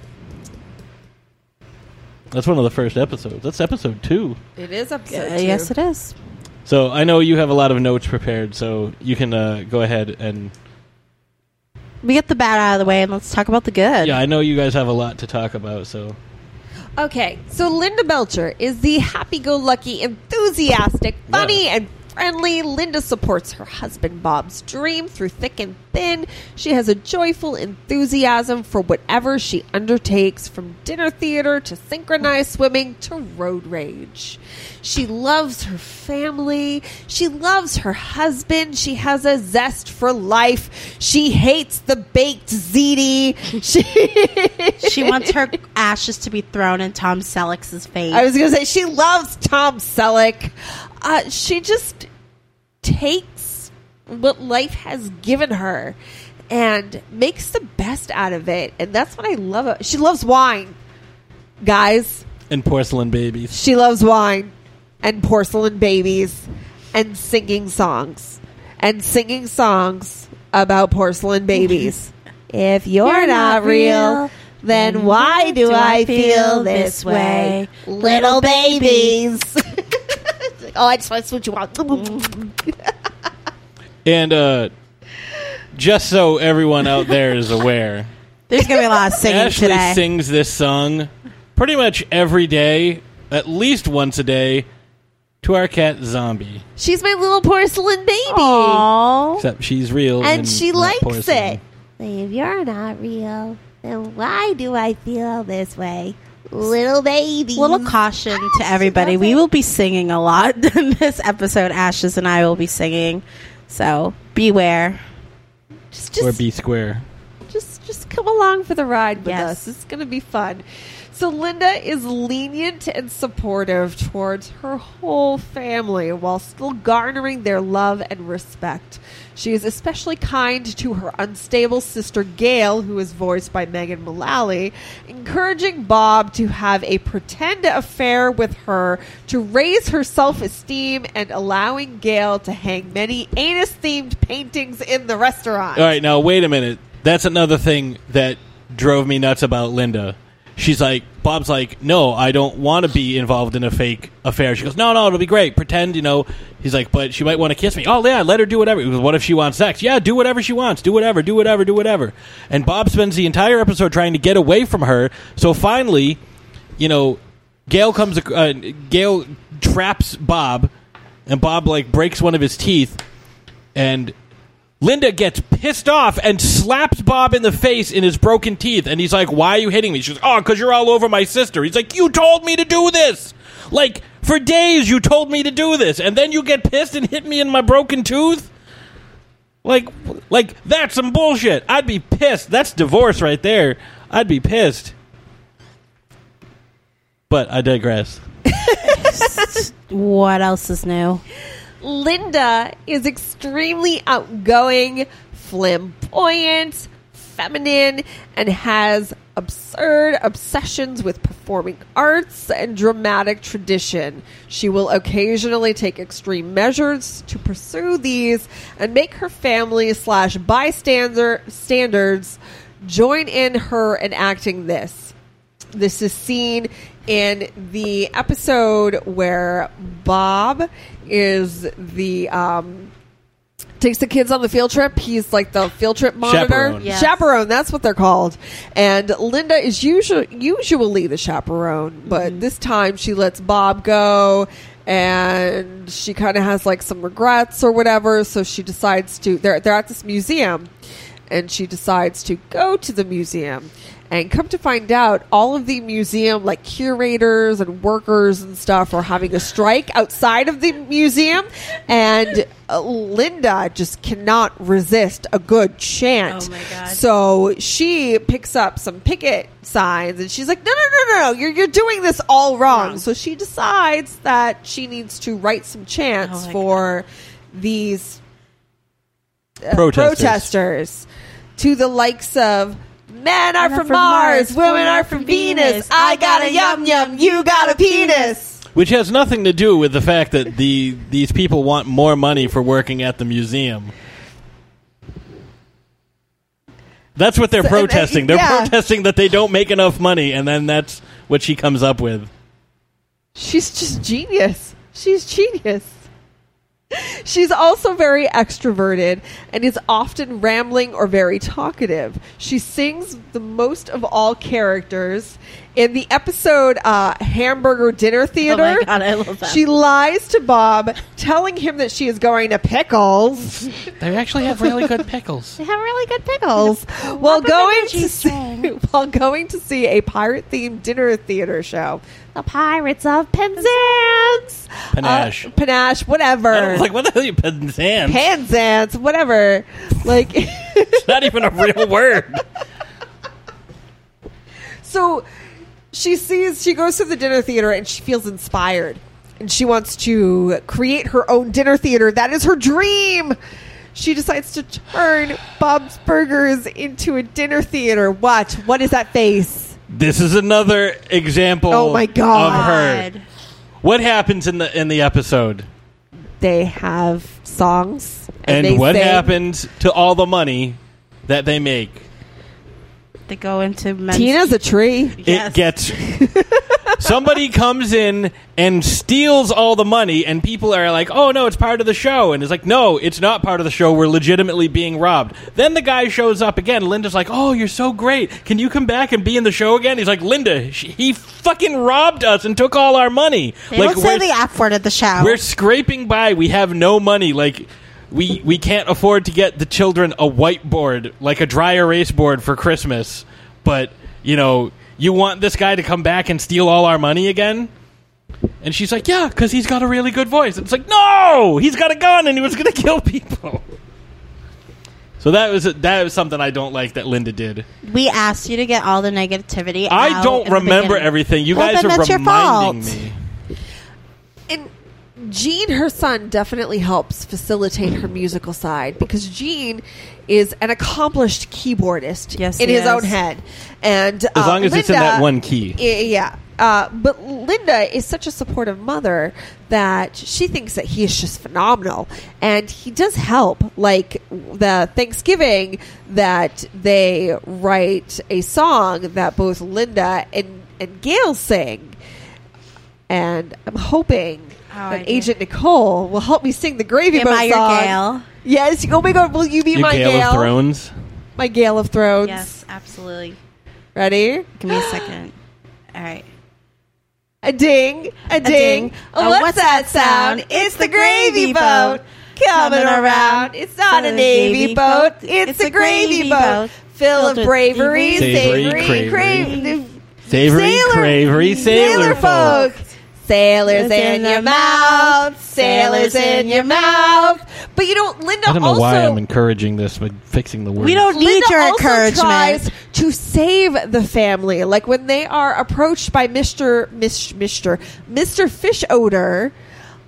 That's one of the first episodes. That's episode two. It is episode Uh, yes, it is. So I know you have a lot of notes prepared, so you can uh, go ahead and We get the bad out of the way, and let's talk about the good. yeah. I know you guys have a lot to talk about, so Okay, so Linda Belcher is the happy-go-lucky, enthusiastic, funny, and friendly. Linda supports her husband Bob's dream through thick and thin. She has a joyful enthusiasm for whatever she undertakes, from dinner theater to synchronized swimming to road rage. She loves her family. She loves her husband. She has a zest for life. She hates the baked ziti. She She wants her ashes to be thrown in Tom Selleck's face. I was going to say she loves Tom Selleck. Uh, she just takes what life has given her and makes the best out of it, and that's what I love. It. She loves wine, guys. and porcelain babies. She loves wine and porcelain babies and singing songs and singing songs about porcelain babies. if you're, You're not not real, real, then why do I feel this way? Little babies. Oh, I just want to switch you out. And uh, just so everyone out there is aware, There's going to be a lot of singing Ashley today. sings this song pretty much every day, at least once a day, to our cat Zombie. She's my little porcelain baby. Aww. Except she's real And she not likes porcelain. it. If you're not real, then why do I feel this way? Little baby. Little caution to everybody. We will be singing a lot in this episode. Ashes and I will be singing. So beware. Just, Or just, B square. Just, just come along for the ride with Yes. us. It's going to be fun. So Linda is lenient and supportive towards her whole family while still garnering their love and respect. She is especially kind to her unstable sister Gail, who is voiced by Megan Mullally, encouraging Bob to have a pretend affair with her to raise her self-esteem and allowing Gail to hang many anus-themed paintings in the restaurant. All right, now wait a minute. That's another thing that drove me nuts about Linda. She's like, Bob's like, no, I don't want to be involved in a fake affair. She goes, no, no, it'll be great. Pretend, you know. He's like, but she might want to kiss me. Oh, yeah, let her do whatever. He goes, what if she wants sex? Yeah, do whatever she wants. Do whatever, do whatever, do whatever. And Bob spends the entire episode trying to get away from her. So finally, you know, Gail comes, uh, Gail traps Bob, and Bob, like, breaks one of his teeth, and Linda gets pissed off and slaps Bob in the face in his broken teeth. And he's like, Why are you hitting me? She's like, Oh, because you're all over my sister. He's like, You told me to do this. Like, for days you told me to do this. And then you get pissed and hit me in my broken tooth? Like, like that's some bullshit. I'd be pissed. That's divorce right there. I'd be pissed. But I digress. What else is new? Linda is extremely outgoing, flamboyant, feminine, and has absurd obsessions with performing arts and dramatic tradition. She will occasionally take extreme measures to pursue these and make her family slash bystander standards join in her enacting this. This is seen in the episode where Bob is the um, takes the kids on the field trip. He's like the field trip monitor, Chaperone. Yes. chaperone. That's what they're called. And Linda is usually usually the chaperone, but this time she lets Bob go. And she kind of has like some regrets or whatever, so she decides to. They're they're at this museum, and she decides to go to the museum and come to find out all of the museum like curators and workers and stuff are having a strike outside of the museum. And uh, linda just cannot resist a good chant. Oh my God. so she picks up some picket signs and she's like no no no no no. You're, you're doing this all wrong. So she decides that she needs to write some chants Oh my for these uh, Protesters. protesters to the likes of men are Men from Mars, women are from Venus. I got a yum yum, you got a penis. Which has nothing to do with the fact that the these people want more money for working at the museum. That's what they're So, and, protesting. They're yeah. protesting that they don't make enough money, and then that's what she comes up with. She's just genius. She's genius. She's also very extroverted and is often rambling or very talkative. She sings the most of all characters. In the episode uh, Hamburger Dinner Theater, Oh my God, I love that. she lies to Bob, telling him that she is going to Pickles. They actually have really good pickles. They have really good pickles. while Up in the going to see, while going to see a pirate themed dinner theater show. The Pirates of Penzance. Panache. Uh, Panache, whatever. don't- like what the hell are you Penzance? Penzance, whatever. Like It's not even a real word. so she sees she goes to the dinner theater and she feels inspired. And she wants to create her own dinner theater. That is her dream. She decides to turn Bob's Burgers into a dinner theater. What? What is that face? This is another example. Oh my God. Of her. What happens in the in the episode? They have songs. And, they what sing. happens to all the money that they make? They go into men's Tina's a tree. Yes. It gets somebody comes in and steals all the money, and people are like, "Oh no, it's part of the show," and it's like, "No, it's not part of the show. We're legitimately being robbed." Then the guy shows up again. Linda's like, "Oh, you're so great. Can you come back and be in the show again?" He's like, "Linda, sh- he fucking robbed us and took all our money. They like don't say the F word at the show. we're scraping by. We have no money. Like we we can't afford to get the children a whiteboard, like a dry erase board for Christmas. But you know, you want this guy to come back and steal all our money again? And she's like, "Yeah, because he's got a really good voice." And it's like, "No, he's got a gun and he was going to kill people." So that was that was something I don't like that Linda did. we asked you to get all the negativity. I don't remember beginning. everything. You Well, guys are reminding fault. me. And Gene, her son, definitely helps facilitate her musical side because Gene is an accomplished keyboardist Yes, in his is. own head. And As uh, long as it's in that one key. Y- Yeah. Uh, but Linda is such a supportive mother that she thinks that he is just phenomenal. And he does help. Like the Thanksgiving that they write a song that both Linda and, and Gail sing. And I'm hoping Oh, that Agent Nicole will help me sing the Gravy Am Boat I your song. Yes. Oh my God! Will you be You my Gale Gail? of Thrones. My Gale of Thrones. Yes, absolutely. Ready? Give me a second. All right. A ding, a, ding. ding. Oh, what's, what's that that sound? sound? It's the gravy boat coming around. It's not a navy boat. It's a gravy boat. Full of bravery, Savory, savory, cravery. cravery. Savory, Sailor- cravery, sailor, folk. Sailors in your mouth, sailors in your mouth. But you know, Linda I don't know also why I'm encouraging this but fixing the word. We don't need Linda your also encouragement. tries to save the family. Like when they are approached by Mister Mister Mister Fischoeder,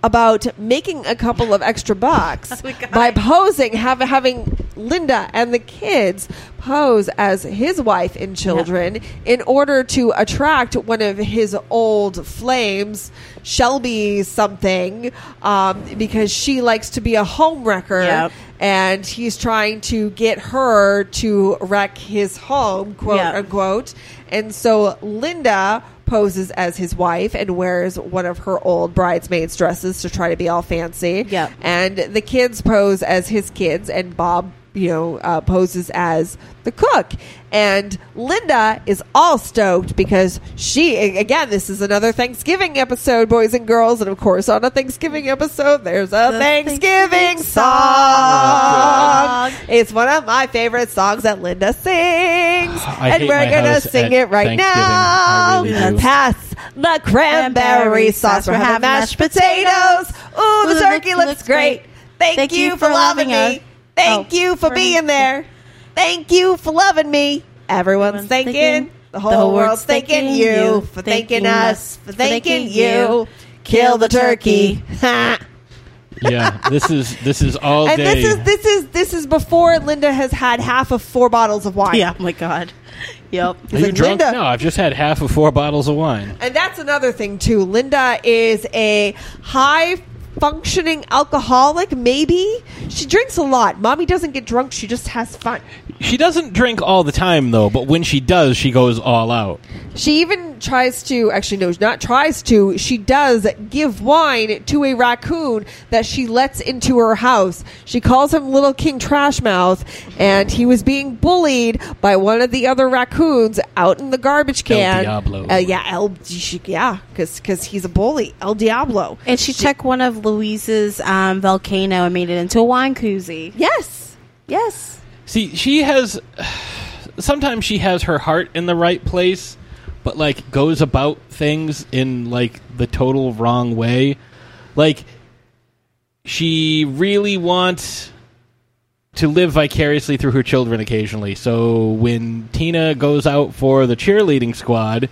about making a couple of extra bucks by posing, have, having Linda and the kids pose as his wife and children in order to attract one of his old flames, Shelby something, um, because she likes to be a home wrecker. Yep. And he's trying to get her to wreck his home, quote Yep. unquote. And so Linda poses as his wife and wears one of her old bridesmaids dresses to try to be all fancy. Yep. And the kids pose as his kids, and Bob, you know, uh, poses as the cook. And Linda is all stoked because she, again, this is another Thanksgiving episode, boys and girls. And of course, on a Thanksgiving episode, there's a The Thanksgiving, Thanksgiving song. It's one of my favorite songs that Linda sings. I and we're going to sing it right now. Really. Pass the cranberry sauce. We're having mashed potatoes. Ooh, the turkey looks looks great. great. Thank, Thank you you for for loving loving me. us. Thank Oh, you for for- being there. Thank you for loving me. Everyone's Everyone's thinking. thinking. The whole world's thanking you for thanking us, for thanking you. Kill the turkey. Yeah, this is this is all and day. this is this is this is before Linda has had half of four bottles of wine. Yeah. Oh my god. Yep. Are you like, drunk? Linda- No, I've just had half of four bottles of wine. And that's another thing too. Linda is a high functioning alcoholic, maybe. She drinks a lot. Mommy doesn't get drunk, she just has fun. She doesn't drink all the time though, but when she does, she goes all out. She even tries to actually no, not tries to, she does give wine to a raccoon that she lets into her house. She calls him Little King Trashmouth, and he was being bullied by one of the other raccoons out in the garbage can. El Diablo. Uh, yeah, El yeah, because he's a bully. El Diablo. And she took one of Louise's um, volcano and made it into a wine koozie. Yes. Yes. See, she has sometimes she has her heart in the right place, but like goes about things in like the total wrong way. Like she really wants to live vicariously through her children occasionally. So when Tina goes out for the cheerleading squad,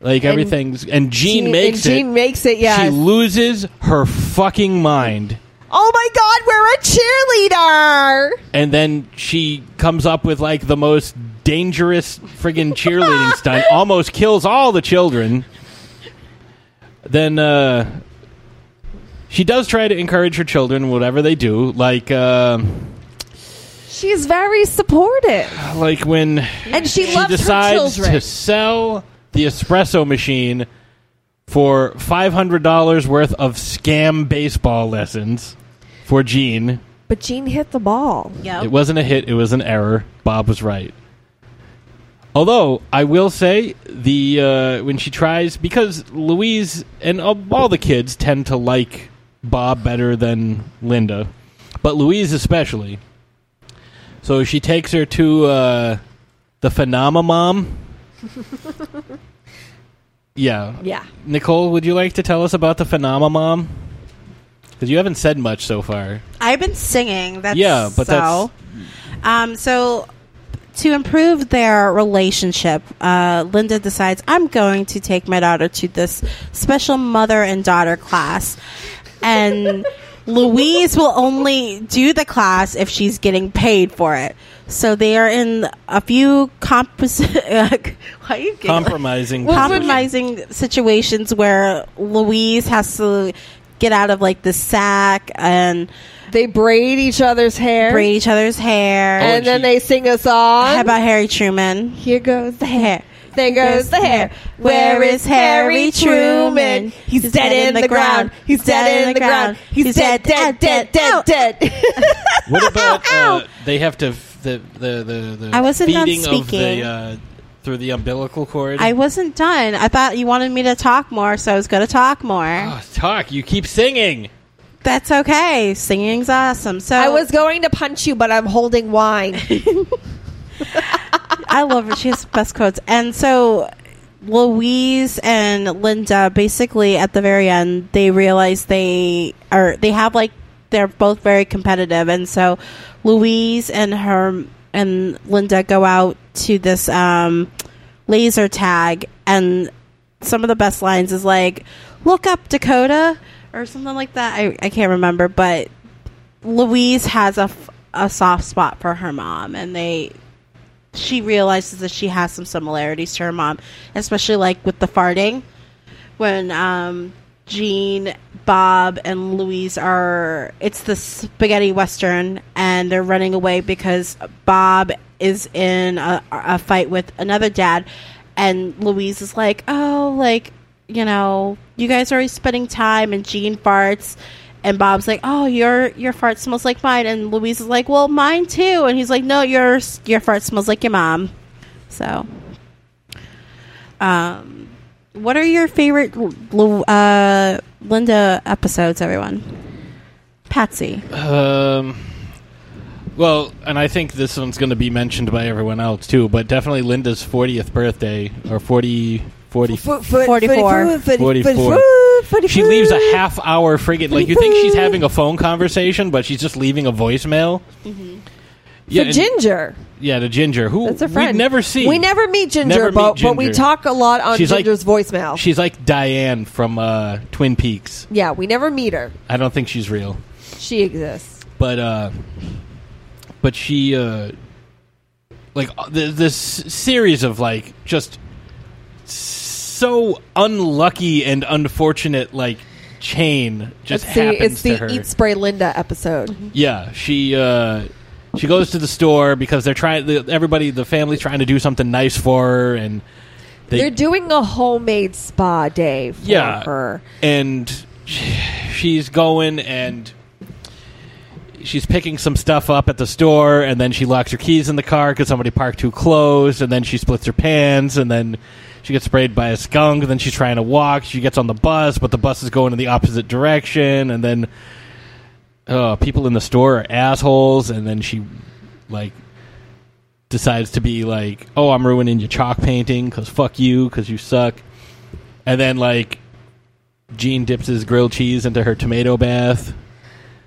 like And everything's and Gene, Gene- makes and it. Gene makes it, yeah. She loses her fucking mind. Oh my God, we're a cheerleader. and then she comes up with like the most dangerous friggin' cheerleading stunt, almost kills all the children. Then uh, she does try to encourage her children, whatever they do, like uh, She's very supportive. like when And she, she loves her decides children. to sell the espresso machine for five hundred dollars worth of scam baseball lessons for Gene. But Gene hit the ball. Yep. It wasn't a hit. It was an error. Bob was right. Although I will say the uh, when she tries because Louise and all all the kids tend to like Bob better than Linda, but Louise especially. So she takes her to uh, the Phenomena Mom. yeah, Yeah. Nicole, would you like to tell us about the Phenomena Mom? Because you haven't said much so far. I've been singing. That's Yeah, but so. Um, so to improve their relationship, uh, Linda decides I'm going to take my daughter to this special mother and daughter class, and Louise will only do the class if she's getting paid for it. So they are in a few compos- Why are you? Compromising. compromising situations where Louise has to get out of like the sack and They braid each other's hair. braid each other's hair. and then they sing a song. How about Harry Truman? Here goes the hair. Hair. There goes the hair. Where is Harry Truman? He's dead in the ground. He's dead in the ground. He's dead, dead, dead, dead, dead. What about uh, they have to f- the the the, the I wasn't done feeding of the speaking. uh, through the umbilical cord? I wasn't done. I thought you wanted me to talk more, so I was going to talk more. Oh, talk. You keep singing. That's okay. Singing's awesome. So I was going to punch you, but I'm holding wine. I love her. She has the best quotes. And so Louise and Linda basically at the very end they realize they are they have like they're both very competitive and so Louise and her and Linda go out to this um laser tag and some of the best lines is like look up Dakota or something like that. I, I can't remember, but Louise has a, f- a soft spot for her mom, and they she realizes that she has some similarities to her mom, especially like with the farting when um, Gene, Bob, and Louise are. It's the spaghetti western, and they're running away because Bob is in a, a fight with another dad, and Louise is like, "Oh, like you know, you guys are always spending time," and Gene farts. And Bob's like, "Oh, your your fart smells like mine," and Louise is like, "Well, mine too." And he's like, "No, your your fart smells like your mom." So, um, what are your favorite uh, Linda episodes, everyone? Patsy. Um, well, and I think this one's going to be mentioned by everyone else too, but definitely Linda's 40th birthday or 40 40 44. 44. She leaves a half hour friggin' like you think she's having a phone conversation, but she's just leaving a voicemail. Yeah, and- Ginger. Yeah, the Ginger, who That's her friend. we never see. We never meet Ginger, Never meet but, but we Ginger. talk a lot on She's like- Ginger's voicemail. She's like Diane from uh, Twin Peaks. yeah, we never meet her. I don't think she's real. She exists. but uh but she uh like uh, th- this series of like just so unlucky and unfortunate like chain just it's the, happens it's to the her Eat Spray Linda episode. yeah she uh she goes to the store because they're trying the, everybody the family's trying to do something nice for her and they, They're doing a homemade spa day for yeah her. and she's going and she's picking some stuff up at the store and then she locks her keys in the car because somebody parked too close and then she splits her pants and then she gets sprayed by a skunk then she's trying to walk she gets on the bus but the bus is going in the opposite direction and then uh, people in the store are assholes and then she like decides to be like oh i'm ruining your chalk painting because fuck you because you suck and then like Gene dips his grilled cheese into her tomato bath.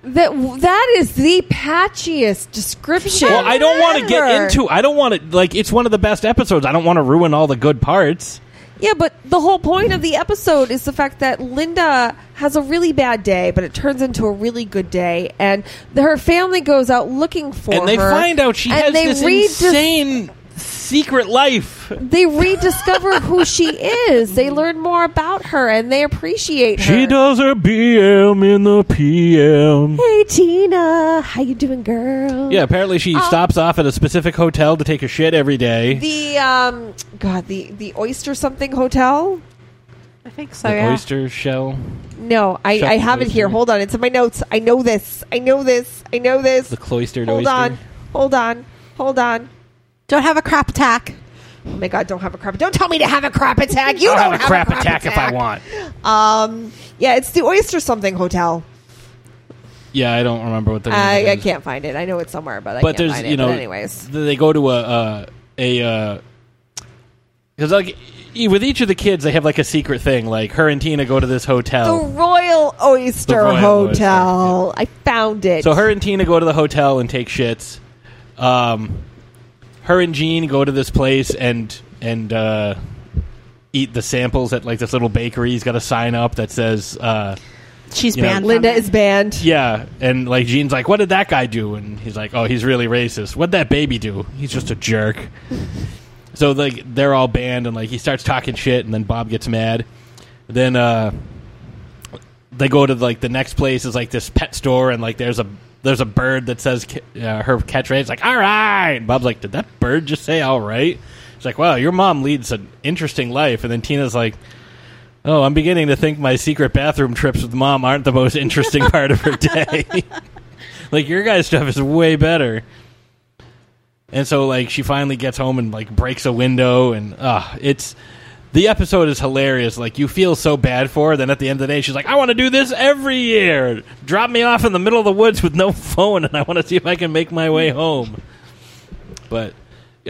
That that is the patchiest description. Well, I don't want to get into. I don't want to like. It's one of the best episodes. I don't want to ruin all the good parts. Yeah, but the whole point of the episode is the fact that Linda has a really bad day, but it turns into a really good day, and the, her family goes out looking for her. and they her, find out she has this redis- insane secret life. They rediscover who she is. They learn more about her, and they appreciate her. She does her BM in the PM. Hey Tina, how you doing, girl? Yeah, apparently she stops off at a specific hotel to take a shit every day. The um, God, the the oyster something hotel. I think so. The yeah. oyster shell, No, I, I the have it here. Hold on, it's in my notes. I know this. I know this. I know this. the cloistered Hold oyster. on. Hold on. Hold on. Don't have a crap attack. Oh my god, don't have a crap. Don't tell me to have a crap attack. You I'll don't have a crap attack, if I want. Um, yeah, it's the oyster something hotel. Yeah, I don't remember what the name I, it I can't find it. I know it's somewhere, but I but can't there's find you it. know but anyways, they go to a uh, a because like e- with each of the kids they have like a secret thing like her and tina go to this hotel, the Royal Oyster Royal Hotel. I found it. so her and tina go to the hotel and take shits um her and gene go to this place and and uh eat the samples at like this little bakery he's got a sign up that says uh She's You know, banned. Linda is banned. yeah and like gene's like what did that guy do? And he's like oh he's really racist. What'd that baby do? He's just a jerk. So like they're all banned and like he starts talking shit and then bob gets mad. Then uh they go to like the next place is like this pet store and like there's a there's a bird that says uh, her catchphrase like all right. Bob's like did that bird just say all right? She's like wow your mom leads an interesting life. And then tina's like oh i'm beginning to think my secret bathroom trips with mom aren't the most interesting part of her day. Like your guys stuff is way better. And so like she finally gets home and like breaks a window and uh it's the episode is hilarious. Like you feel so bad for her. Then at the end of the day, she's like, "I want to do this every year. Drop me off in the middle of the woods with no phone, and I want to see if I can make my way home." But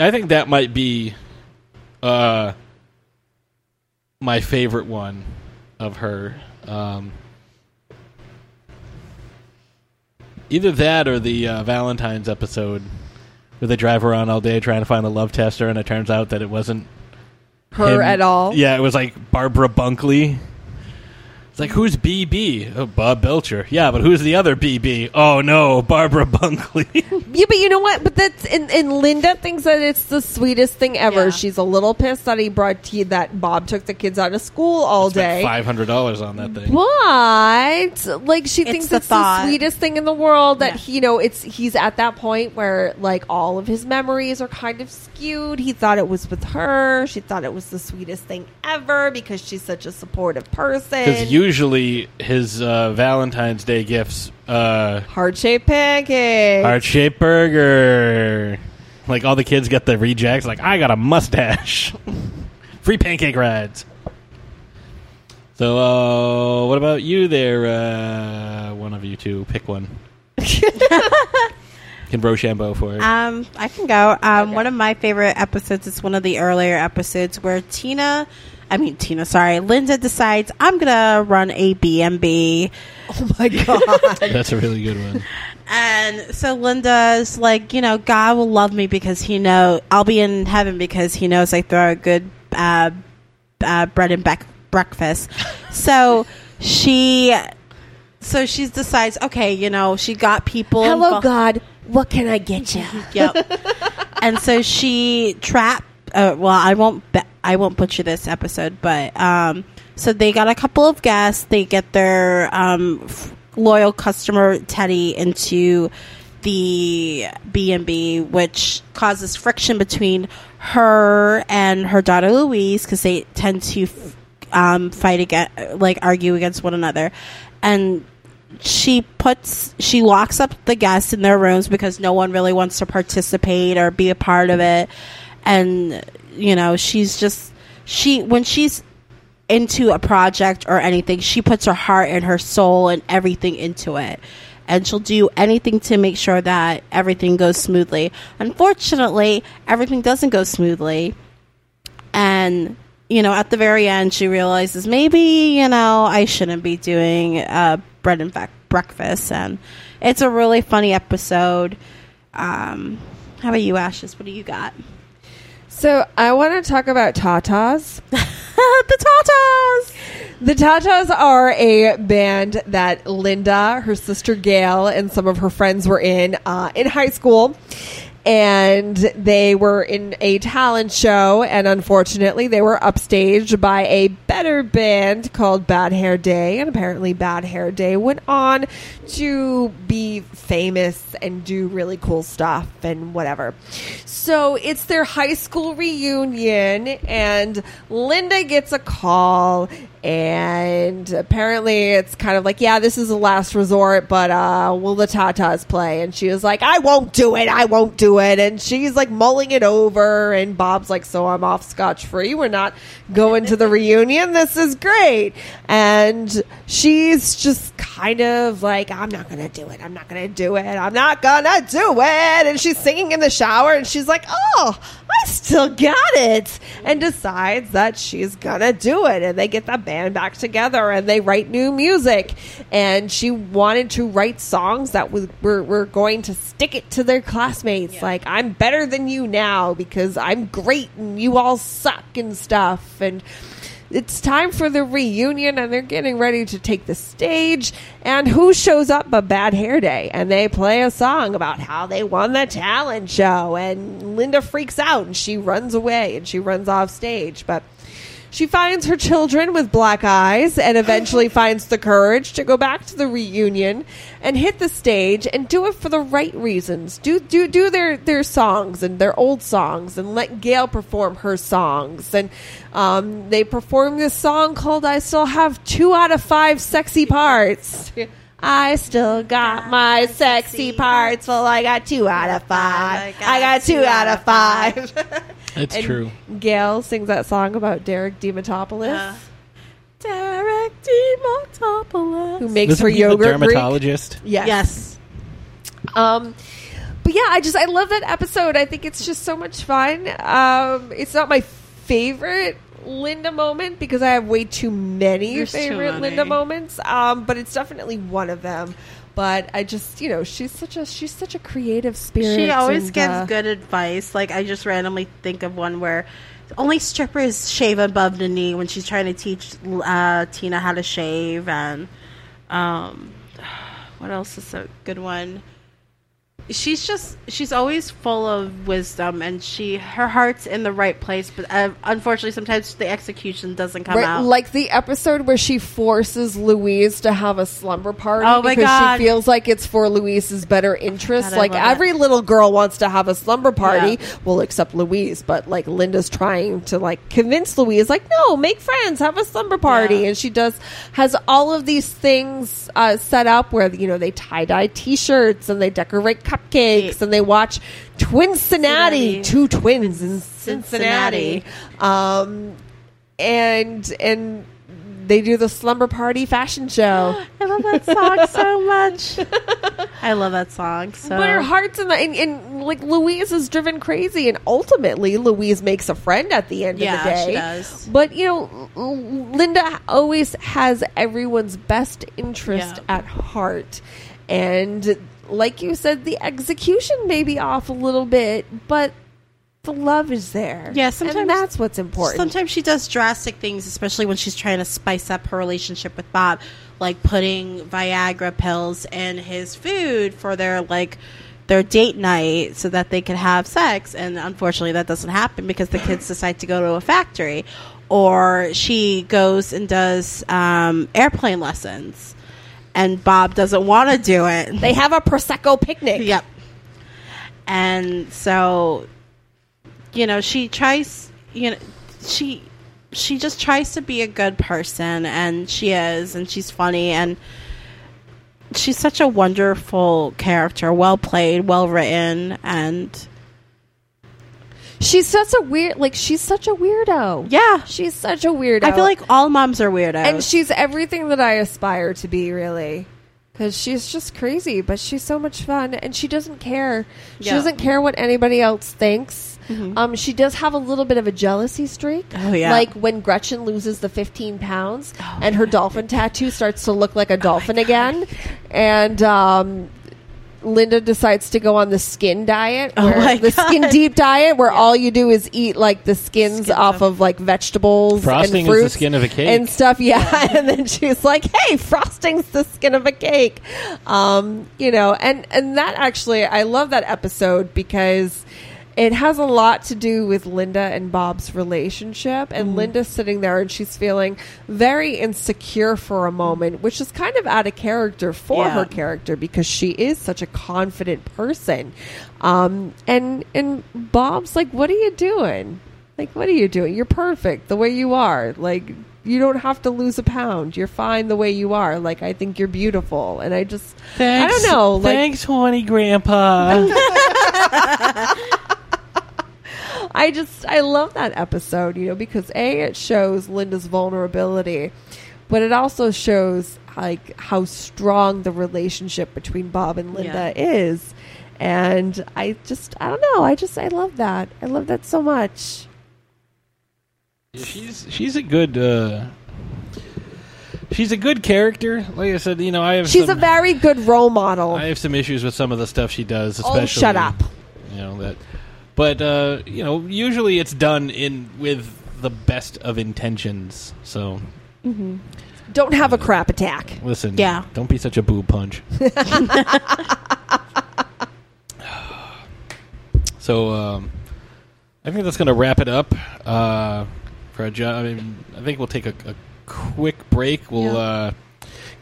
I think that might be uh, my favorite one of her. Um, either that or the uh, Valentine's episode where they drive around all day trying to find a love tester, and it turns out that it wasn't Her him. at all. Yeah, it was like Barbara Bunkley. It's like who's BB? Oh, Bob Belcher. Yeah, but who's the other BB? Oh no, Barbara Bunkley. Yeah, but you know what? But that's and, and Linda thinks that it's the sweetest thing ever. Yeah. She's a little pissed that he brought tea that Bob took the kids out of school all day. Five hundred dollars on that thing. But like she thinks the it's thought. the sweetest thing in the world that Yeah. he, you know it's he's at that point where like all of his memories are kind of skewed. He thought it was with her. She thought it was the sweetest thing ever because she's such a supportive person. Usually his uh, Valentine's Day gifts, uh, Heart shaped pancake. heart shaped burger. Like all the kids get the rejects. Like I got a mustache. Free pancake rides. So, uh, what about you there? Uh, one of you two, pick one. Can Rochambeau for it. Um, I can go. Um, One of my favorite episodes is one of the earlier episodes where Tina, I mean Tina, sorry, Linda decides I'm gonna run a B&B. Oh my god! That's a really good one. And so Linda's like, you know, God will love me because he know I'll be in heaven because he knows I throw a good uh, uh, bread and bec- breakfast. so she, so she decides, okay, you know, she got people. Hello, invol- God. What can I get you? Yep. and so she trap. Uh, well, I won't. Be- I won't butcher this episode, but um, so they got a couple of guests. They get their um, f- loyal customer Teddy into the B and B, which causes friction between her and her daughter Louise because they tend to f- um, fight against, like argue against one another, and she puts she locks up the guests in their rooms because no one really wants to participate or be a part of it and you know she's just she when she's into a project or anything she puts her heart and her soul and everything into it. And she'll do anything to make sure that everything goes smoothly. Unfortunately everything doesn't go smoothly. And you know at the very end she realizes maybe you know i shouldn't be doing uh, bread and breakfast. And it's a really funny episode. Um, how about you ashes? What do you got So I want to talk about Tatas. the Tatas. The Tatas are a band that Linda, her sister Gail, and some of her friends were in uh, in high school. And they were in a talent show, and unfortunately, they were upstaged by a better band called Bad Hair Day. And apparently, Bad Hair Day went on to be famous and do really cool stuff and whatever. So it's their high school reunion, and Linda gets a call, and apparently it's kind of like, yeah, this is a last resort, but uh, will the Tatas play? And she was like, I won't do it, I won't do it. And she's like mulling it over, and Bob's like, so I'm off scotch free. We're not going to the reunion. This is great. And she's just kind of like, I'm not going to do it. I'm not going to do it. I'm not going to do it. And she's singing in the shower, and she's like, oh, I still got it. And decides that she's going to do it. And they get the band back together and they write new music. And she wanted to write songs that was, were, were going to stick it to their classmates. Like, I'm better than you now because I'm great and you all suck and stuff. And it's time for the reunion and they're getting ready to take the stage. And who shows up but bad hair day? And they play a song about how they won the talent show and linda freaks out and she runs away and she runs off stage. But she finds her children with black eyes and eventually finds the courage to go back to the reunion and hit the stage and do it for the right reasons. Do do do their their songs and their old songs and let Gail perform her songs. And um, they perform this song called "I Still Have Two Out of Five Sexy Parts." I still got my sexy parts. Well, I got two out of five. I got two out of five. It's And true. Gail sings that song about Derek Dematopoulos, Derek Dematopoulos. who makes Isn't her he the yogurt Greek. dermatologist. Yes. yes Um, but yeah, I just I love that episode. I think it's just so much fun. Um, it's not my favorite Linda moment because I have way too many There's too favorite many. Linda moments. Um, but it's definitely one of them. But I just, you know, she's such a she's such a creative spirit. She always and, gives uh, good advice. Like I just randomly think of one where only strippers shave above the knee when she's trying to teach uh, Tina how to shave, and um, what else is a good one? She's just she's always full of wisdom, and she her heart's in the right place. But uh, unfortunately, sometimes the execution doesn't come Right, out. like the episode where she forces Louise to have a slumber party Oh because God. she feels like it's for Louise's better interest. God, like every little girl wants to have a slumber party, Yeah. well, except Louise. But like Linda's trying to like convince Louise, like, no, make friends, have a slumber party, Yeah. and she does has all of these things uh, set up where you know they tie dye T-shirts and they decorate cupcakes and they watch Twin Cincinnati, two twins in Cincinnati. Cincinnati. Um, and and they do the slumber party fashion show. I love that song so much. I love that song. So But her heart's in the and, and like Louise is driven crazy, and ultimately Louise makes a friend at the end Yeah, of the day. she does. But you know, Linda always has everyone's best interest Yeah. at heart, and like you said, the execution may be off a little bit, but the love is there. Yeah, sometimes and that's what's important. Sometimes she does drastic things, especially when she's trying to spice up her relationship with Bob, like putting Viagra pills in his food for their like their date night so that they can have sex. And unfortunately, that doesn't happen because the kids decide to go to a factory, or she goes and does um, airplane lessons, and Bob doesn't want to do it. They have a prosecco picnic. Yep. And so, you know, she tries. You know, she she just tries to be a good person, and she is, and she's funny, and she's such a wonderful character, well played, well written, and She's such a weird, like she's such a weirdo. Yeah, she's such a weirdo. I feel like all moms are weirdos. and she's everything that I aspire to be, really. Because she's just crazy, but she's so much fun, and she doesn't care. She Yeah. doesn't care what anybody else thinks. Um, she does have a little bit of a jealousy streak. Oh, yeah. like when Gretchen loses the fifteen pounds, and her dolphin tattoo starts to look like a dolphin again, and um, Linda decides to go on the skin diet, Oh where, my the skin deep diet, where all you do is eat like the skins, off of like vegetables Frosting and is the skin of a cake. and stuff. Yeah, and then she's like, "Hey, frosting's the skin of a cake," um, you know, and and that actually, I love that episode because. It has a lot to do with Linda and Bob's relationship, and. Linda's sitting there and she's feeling very insecure for a moment, which is kind of out of character for Yeah. her character because she is such a confident person. Um, and and Bob's like, "What are you doing? Like, what are you doing? You're perfect the way you are. Like, you don't have to lose a pound. You're fine the way you are. Like, I think you're beautiful." And I just, I don't know. Like, thanks, horny grandpa. I just I love that episode, you know, because a it shows Linda's vulnerability, but it also shows like how strong the relationship between Bob and Linda is. And I just I don't know, I just I love that. I love that so much. she's she's a good uh she's a good character like i said you know i have She's some, a very good role model. i have some issues with some of the stuff she does Oh, especially shut up. you know that but uh you know usually it's done in with the best of intentions so hmm Don't have a crap attack. listen Yeah. don't be such a boob punch so um i think that's gonna wrap it up uh for a job i mean i think we'll take a, a quick break we'll Yeah. uh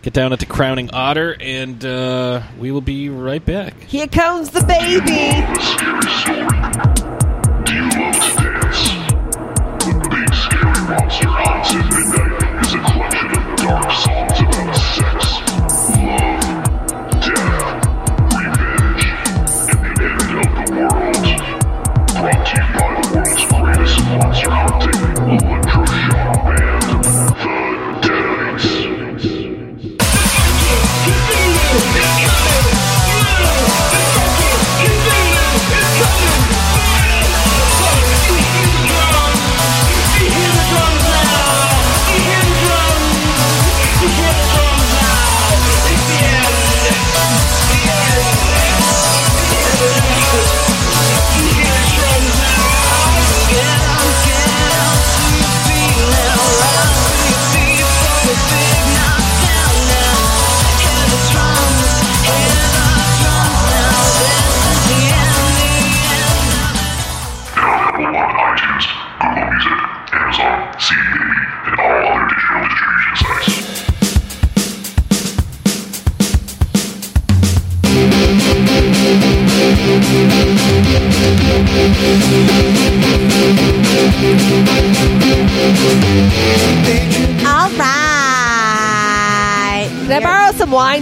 get down into crowning otter and uh we will be right back. Here comes the baby.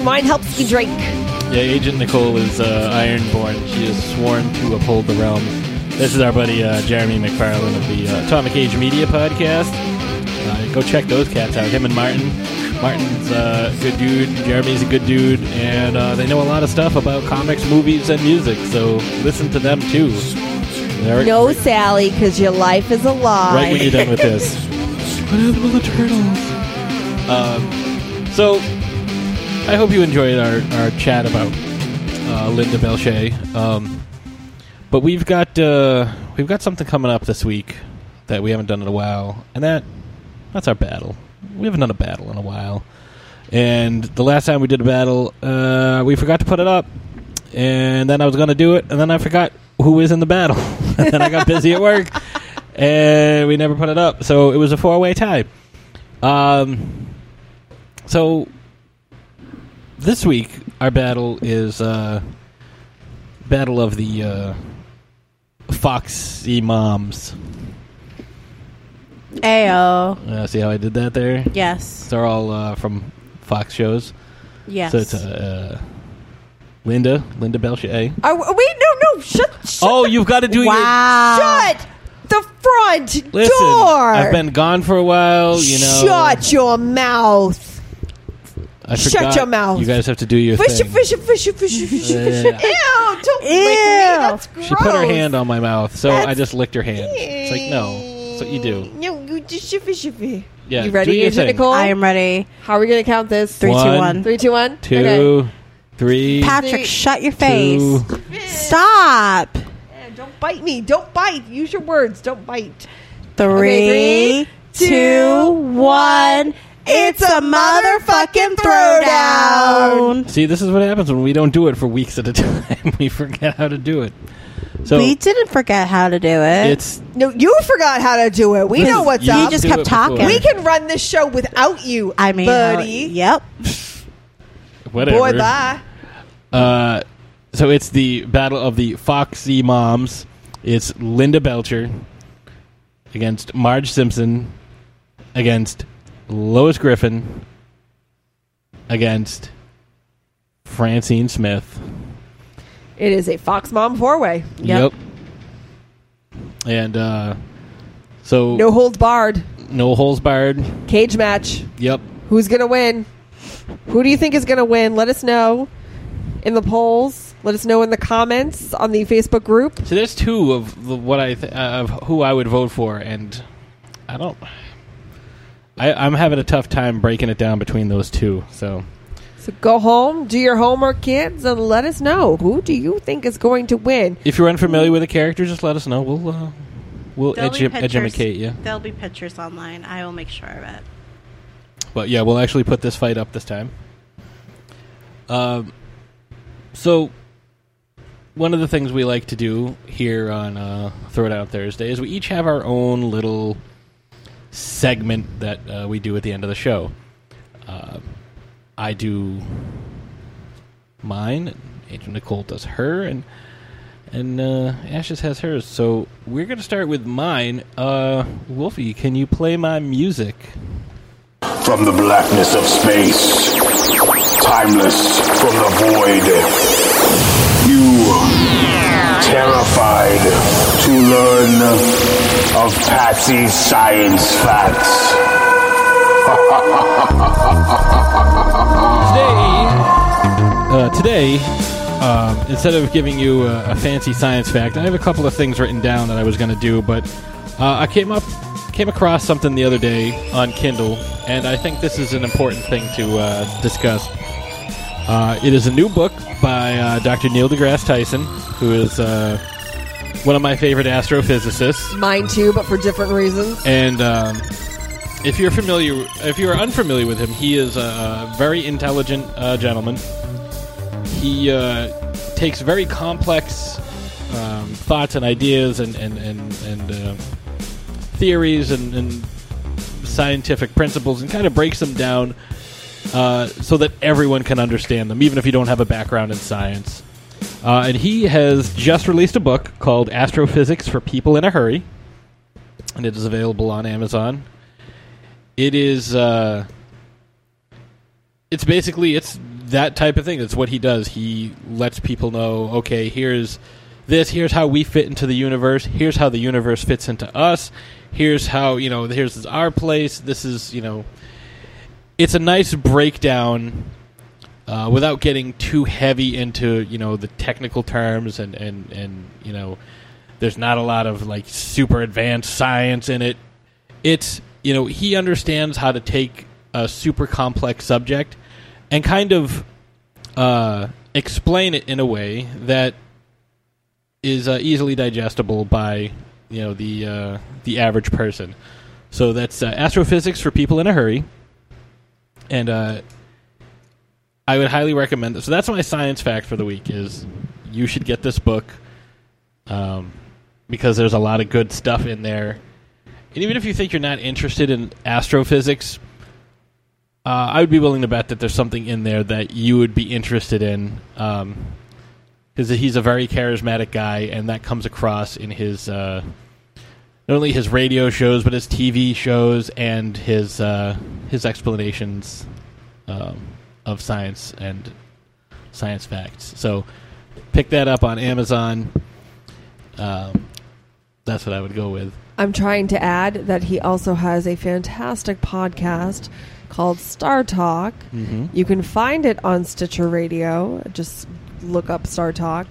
Some wine? Wine helps you drink. Yeah, Agent Nicole is uh, Ironborn. She is sworn to uphold the realm. This is our buddy uh, Jeremy McFarland of the uh, Atomic Age Media podcast. Uh, go check those cats out. Him and Martin. Martin's uh, a good dude. Jeremy's a good dude, and uh, they know a lot of stuff about comics, movies, and music. So listen to them too. They're No, Sally, because your life is a lie. right when you're done with this. what happened to the turtles? Um, so, I hope you enjoyed our, our chat about uh, Linda Belcher. Um, but we've got uh, we've got something coming up this week that we haven't done in a while, and that that's our battle. We haven't done a battle in a while, and the last time we did a battle, uh, we forgot to put it up, and then I was going to do it, and then I forgot who was in the battle, and then I got busy at work, and we never put it up. So it was a four way tie. Um, so this week our battle is uh, battle of the uh, Foxy Moms. Ayo. Uh, see how I did that there? Yes. They're all uh, from Fox shows. Yes. So it's uh, uh, Linda, Linda Belcher. Oh, wait, no, no. Shut, shut Oh, you've got to do it. Shut the front your. Listen, door. I've been gone for a while. You know, Shut your mouth. I shut forgot your mouth. You guys have to do your Fishy, thing. fishy, fishy, fishy, fishy, fishy. Yeah. Ew, don't lick me. That's gross. She put her hand on my mouth, so I just licked her hand. It's like no, that's what you do. No, you just shiffy, shiffy. Yeah, You ready, do your Agent thing. Nicole? I am ready. How are we going to count this? Three, two, One, one. Three, two, one. Two, Okay. three, Patrick, shut your face. two. Stop. Eh, Don't bite me. Don't bite. Use your words. Don't bite. Three, Okay, three, two, one. It's a motherfucking throwdown. See, this is what happens when we don't do it for weeks at a time. we forget how to do it. So we didn't forget how to do it. it's No, you forgot how to do it. We know what's up. you up. just do kept it talking. We can run this show without you. I mean, uh, buddy. yep. whatever. Boy, bye. Uh, so it's the battle of the Foxy Moms. It's Linda Belcher against Marge Simpson against Lois Griffin against Francine Smith. It is a Fox Mom four way. Yep. And uh, so No holds barred. no holds barred. Cage match. Yep. Who's going to win? Who do you think is going to win? Let us know in the polls. Let us know in the comments on the Facebook group. So there's two of the, what I th- of who I would vote for, and I don't. I, I'm having a tough time breaking it down between those two. So So go home, do your homework, kids, and let us know who do you think is going to win. if you're unfamiliar with the character, just let us know. We'll uh, we'll There'll be edu- pictures- educate you. There'll be pictures online. I will make sure of it. But yeah, we'll actually put this fight up this time. Um, so one of the things we like to do here on uh, Throwdown Thursday is we each have our own little segment that uh, we do at the end of the show. Uh, I do mine, Agent Nicole does her, and and uh, Ashes has hers. So we're going to start with mine. Uh, Wolfie, can you play my music? From the blackness of space, timeless from the void, you terrified to learn of Patsy's science facts. Uh, today, um, instead of giving you a, a fancy science fact, I have a couple of things written down that I was going to do, but uh, I came up came across something the other day on Kindle, and I think this is an important thing to uh, discuss. Uh, it is a new book by uh, Dr. Neil deGrasse Tyson, who is uh, one of my favorite astrophysicists. Mine too, but for different reasons. And um, if you're familiar, if you're unfamiliar with him, he is a very intelligent uh, gentleman. He uh, takes very complex um, thoughts and ideas and and and, and uh, theories and, and scientific principles and kind of breaks them down uh, so that everyone can understand them, even if you don't have a background in science. Uh, and he has just released a book called Astrophysics for People in a Hurry, and it is available on Amazon. It is. Uh, it's basically it's that type of thing. It's what he does. He lets people know, okay, here's this, here's how we fit into the universe, here's how the universe fits into us, here's how, you know, here's our place, this is, you know, it's a nice breakdown uh, without getting too heavy into, you know, the technical terms and, and, and, you know, there's not a lot of like super advanced science in it. It's, you know, he understands how to take a super complex subject and kind of uh, explain it in a way that is uh, easily digestible by you know the uh, the average person. So that's uh, astrophysics for people in a hurry, and uh, I would highly recommend. This. So that's my science fact for the week: is you should get this book um, because there's a lot of good stuff in there. And even if you think you're not interested in astrophysics, uh, I would be willing to bet that there's something in there that you would be interested in, because he's a very charismatic guy, and that comes across in his uh, not only his radio shows, but his TV shows and his uh, his explanations um, of science and science facts. So, pick that up on Amazon. Um, that's what I would go with. I'm trying to add that he also has a fantastic podcast called Star Talk. Mhm. You can find it on Stitcher Radio. Just look up Star Talk.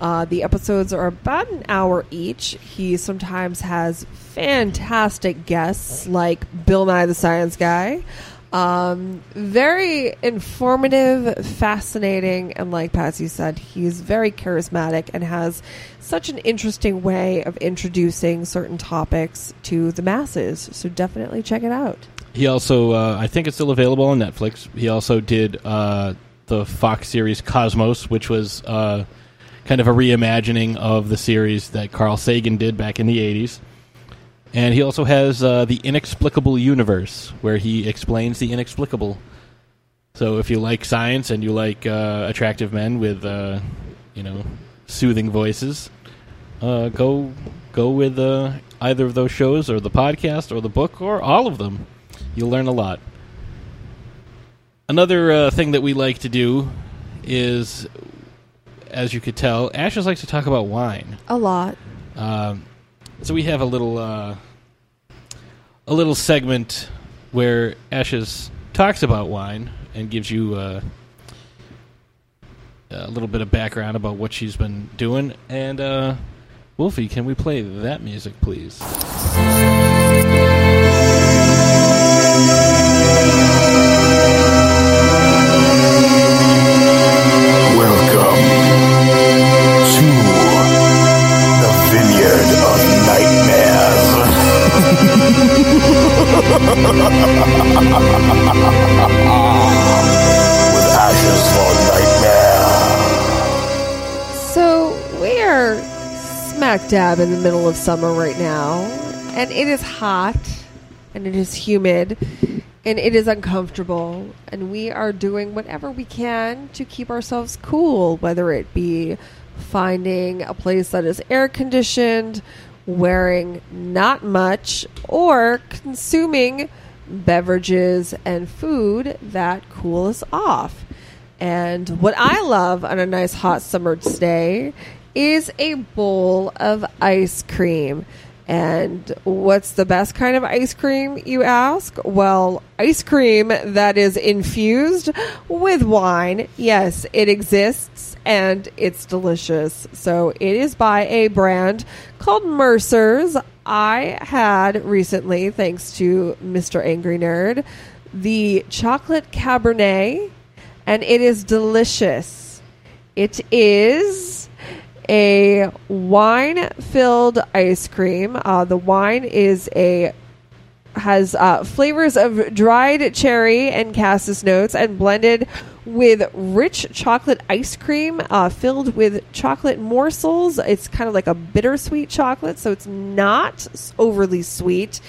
Uh, the episodes are about an hour each. He sometimes has fantastic guests like Bill Nye the Science Guy. Um, very informative, fascinating, and like Patsy said, he's very charismatic and has such an interesting way of introducing certain topics to the masses. So definitely check it out. He also, uh, I think it's still available on Netflix. He also did uh, the Fox series Cosmos, which was uh, kind of a reimagining of the series that Carl Sagan did back in the 80s. And he also has uh, The Inexplicable Universe, where he explains the inexplicable. So if you like science and you like uh, attractive men with, uh, you know, soothing voices, uh, go go with uh, either of those shows or the podcast or the book or all of them. You'll learn a lot. Another uh, thing that we like to do is, as you could tell, Ashes likes to talk about wine. A lot. Um, so we have a little uh, a little segment where Ashes talks about wine and gives you uh, a little bit of background about what she's been doing. And uh, Wolfie, can we play that music, please? With Ashes for Nightmare. So we are smack dab in the middle of summer right now, and it is hot, and it is humid, and it is uncomfortable, and we are doing whatever we can to keep ourselves cool, whether it be finding a place that is air conditioned, wearing not much, or consuming beverages and food that cool us off. And what I love on a nice hot summer day is a bowl of ice cream. And what's the best kind of ice cream, you ask? Well, ice cream that is infused with wine. Yes, it exists and it's delicious. So it is by a brand called Mercer's. I had recently, thanks to Mr. Angry Nerd, the chocolate cabernet and it is delicious. It is a wine filled ice cream. Uh, the wine is a has uh, flavors of dried cherry and cassis notes and blended with rich chocolate ice cream uh, filled with chocolate morsels. It's kind of like a bittersweet chocolate, so it's not overly sweet.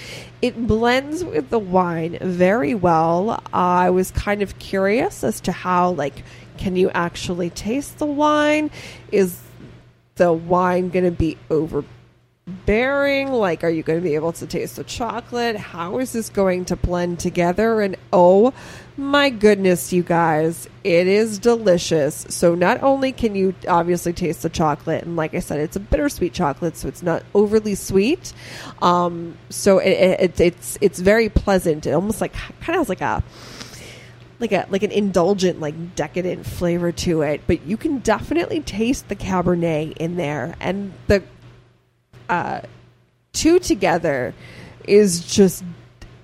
It blends with the wine very well. I was kind of curious as to how, like, can you actually taste the wine? Is the wine going to be overbearing? Like, are you going to be able to taste the chocolate? How is this going to blend together? And oh my goodness, you guys, it is delicious. So, not only can you obviously taste the chocolate, and like I said, it's a bittersweet chocolate, so it's not overly sweet. Um, so it, it, it's it's very pleasant. It almost like kind of has like a like a like an indulgent like decadent flavor to it but you can definitely taste the cabernet in there. And the uh two together is just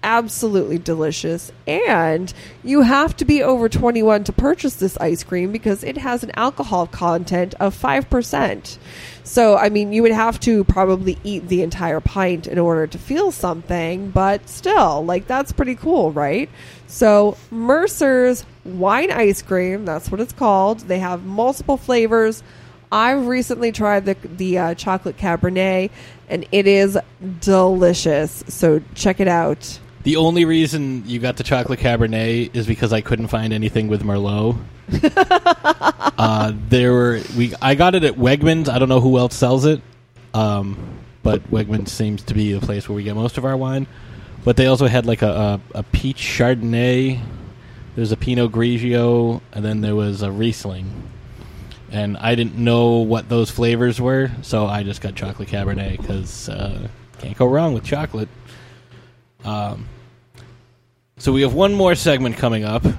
absolutely delicious. And you have to be over 21 to purchase this ice cream because it has an alcohol content of 5% so i mean you would have to probably eat the entire pint in order to feel something but still like that's pretty cool right so mercer's wine ice cream that's what it's called they have multiple flavors I've recently tried the the uh, chocolate cabernet, and it is delicious. So check it out. The only reason you got the chocolate cabernet is because I couldn't find anything with Merlot. uh, there were we. I got it at Wegmans. I don't know who else sells it, um, but Wegmans seems to be the place where we get most of our wine. But they also had like a, a, a peach Chardonnay. There's a Pinot Grigio, and then there was a Riesling. And I didn't know what those flavors were, so I just got chocolate cabernet because uh, can't go wrong with chocolate. Um, so we have one more segment coming up, and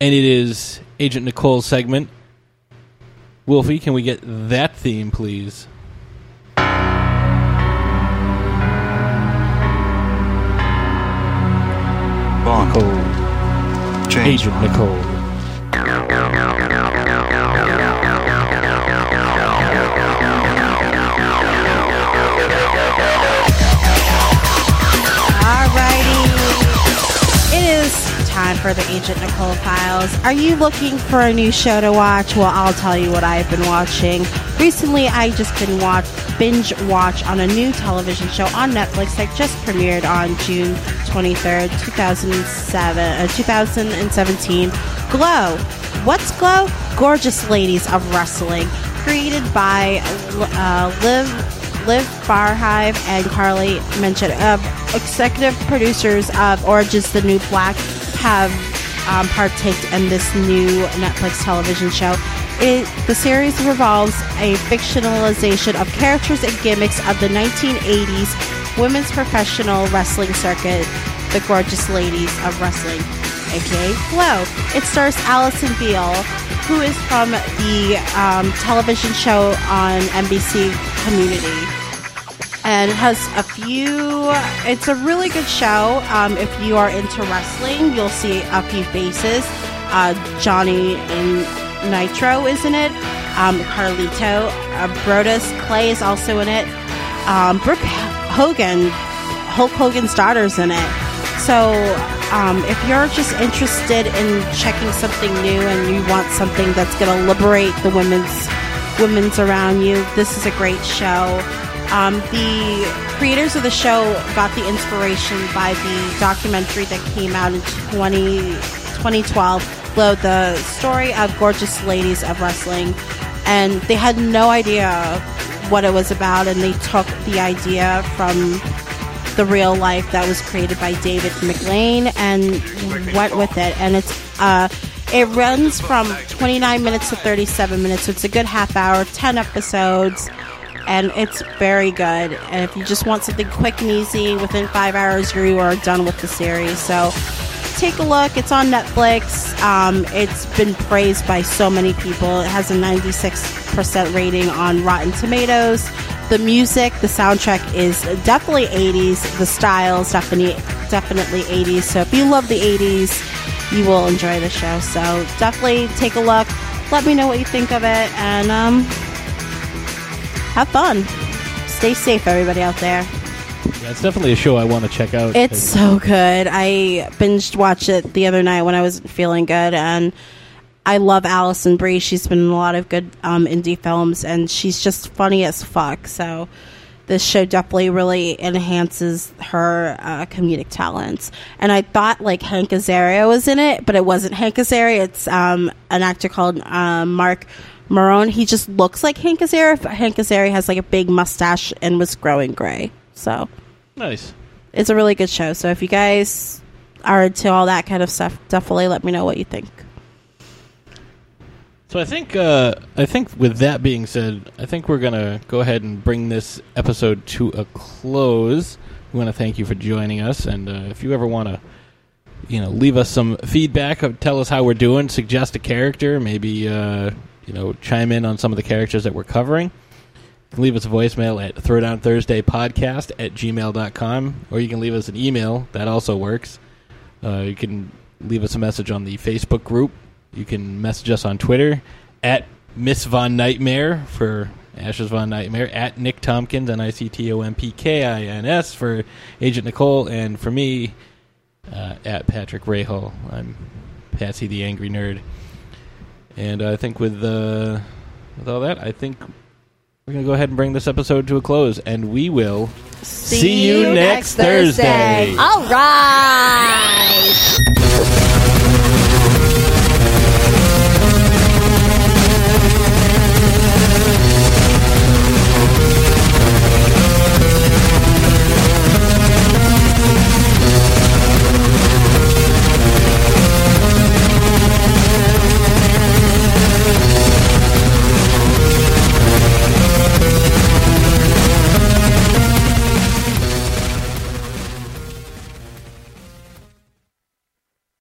it is Agent Nicole's segment. Wolfie, can we get that theme, please? Bond. Nicole. James Agent Bond. Nicole. It is time for the Agent Nicole Files. Are you looking for a new show to watch? Well, I'll tell you what I've been watching. Recently, I just been watch binge watch on a new television show on Netflix that just premiered on June 23rd, 2007, uh, 2017. Glow. What's Glow? Gorgeous Ladies of Wrestling. Created by uh, Liv Liv Barhive and Carly mentioned uh, executive producers of Orange is the New Black have um, partaked in this new Netflix television show. It, the series revolves a fictionalization of characters and gimmicks of the 1980s women's professional wrestling circuit, the gorgeous ladies of wrestling, aka Glow. It stars Allison Beale, who is from the um, television show on NBC Community and it has a few. It's a really good show. Um, if you are into wrestling, you'll see a few faces. Uh, Johnny and Nitro is in it. Um, Carlito, uh, Brodus Clay is also in it. Um, Brooke Hogan, Hulk Hogan's daughter's in it. So um, if you're just interested in checking something new and you want something that's going to liberate the women's women's around you, this is a great show. Um, the creators of the show got the inspiration by the documentary that came out in 20, 2012, Glow, the story of gorgeous ladies of wrestling. And they had no idea what it was about, and they took the idea from the real life that was created by David McLane and went with it. And it's uh, it runs from 29 minutes to 37 minutes, so it's a good half hour, 10 episodes, and it's very good. And if you just want something quick and easy, within five hours you are done with the series. So take a look. It's on Netflix. Um, it's been praised by so many people. It has a 96% rating on Rotten Tomatoes. The music, the soundtrack is definitely 80s. The style is definitely definitely 80s. So if you love the 80s, you will enjoy the show. So definitely take a look. Let me know what you think of it, and um, have fun. Stay safe, everybody out there. Yeah, it's definitely a show I want to check out. It's so good. I binged watched it the other night when I wasn't feeling good, and I love Allison Brie. She's been in a lot of good um, indie films, and she's just funny as fuck. So this show definitely really enhances her uh, comedic talents. And I thought like Hank Azaria was in it, but it wasn't Hank Azaria. It's um, an actor called um, Marc Maron. He just looks like Hank Azaria. but Hank Azaria has like a big mustache and was growing gray. So nice. it's a really good show. So if you guys are into all that kind of stuff, definitely let me know what you think. So I think uh, I think with that being said, I think we're gonna go ahead and bring this episode to a close. We want to thank you for joining us, and uh, if you ever want to, you know, leave us some feedback, tell us how we're doing, suggest a character, maybe uh, you know, chime in on some of the characters that we're covering. You can leave us a voicemail at Throwdown Thursday Podcast at gmail.com, or you can leave us an email. That also works. Uh, you can leave us a message on the Facebook group. You can message us on Twitter at Miss Von Nightmare for Ashes Von Nightmare, at Nic Tompkins, N I C T O M P K I N S for Agent Nicole, and for me, uh, at Patrick Rahal. I'm Patsy the Angry Nerd. And I think with, uh, with all that, I think we're going to go ahead and bring this episode to a close, and we will see, you, next Thursday. All right.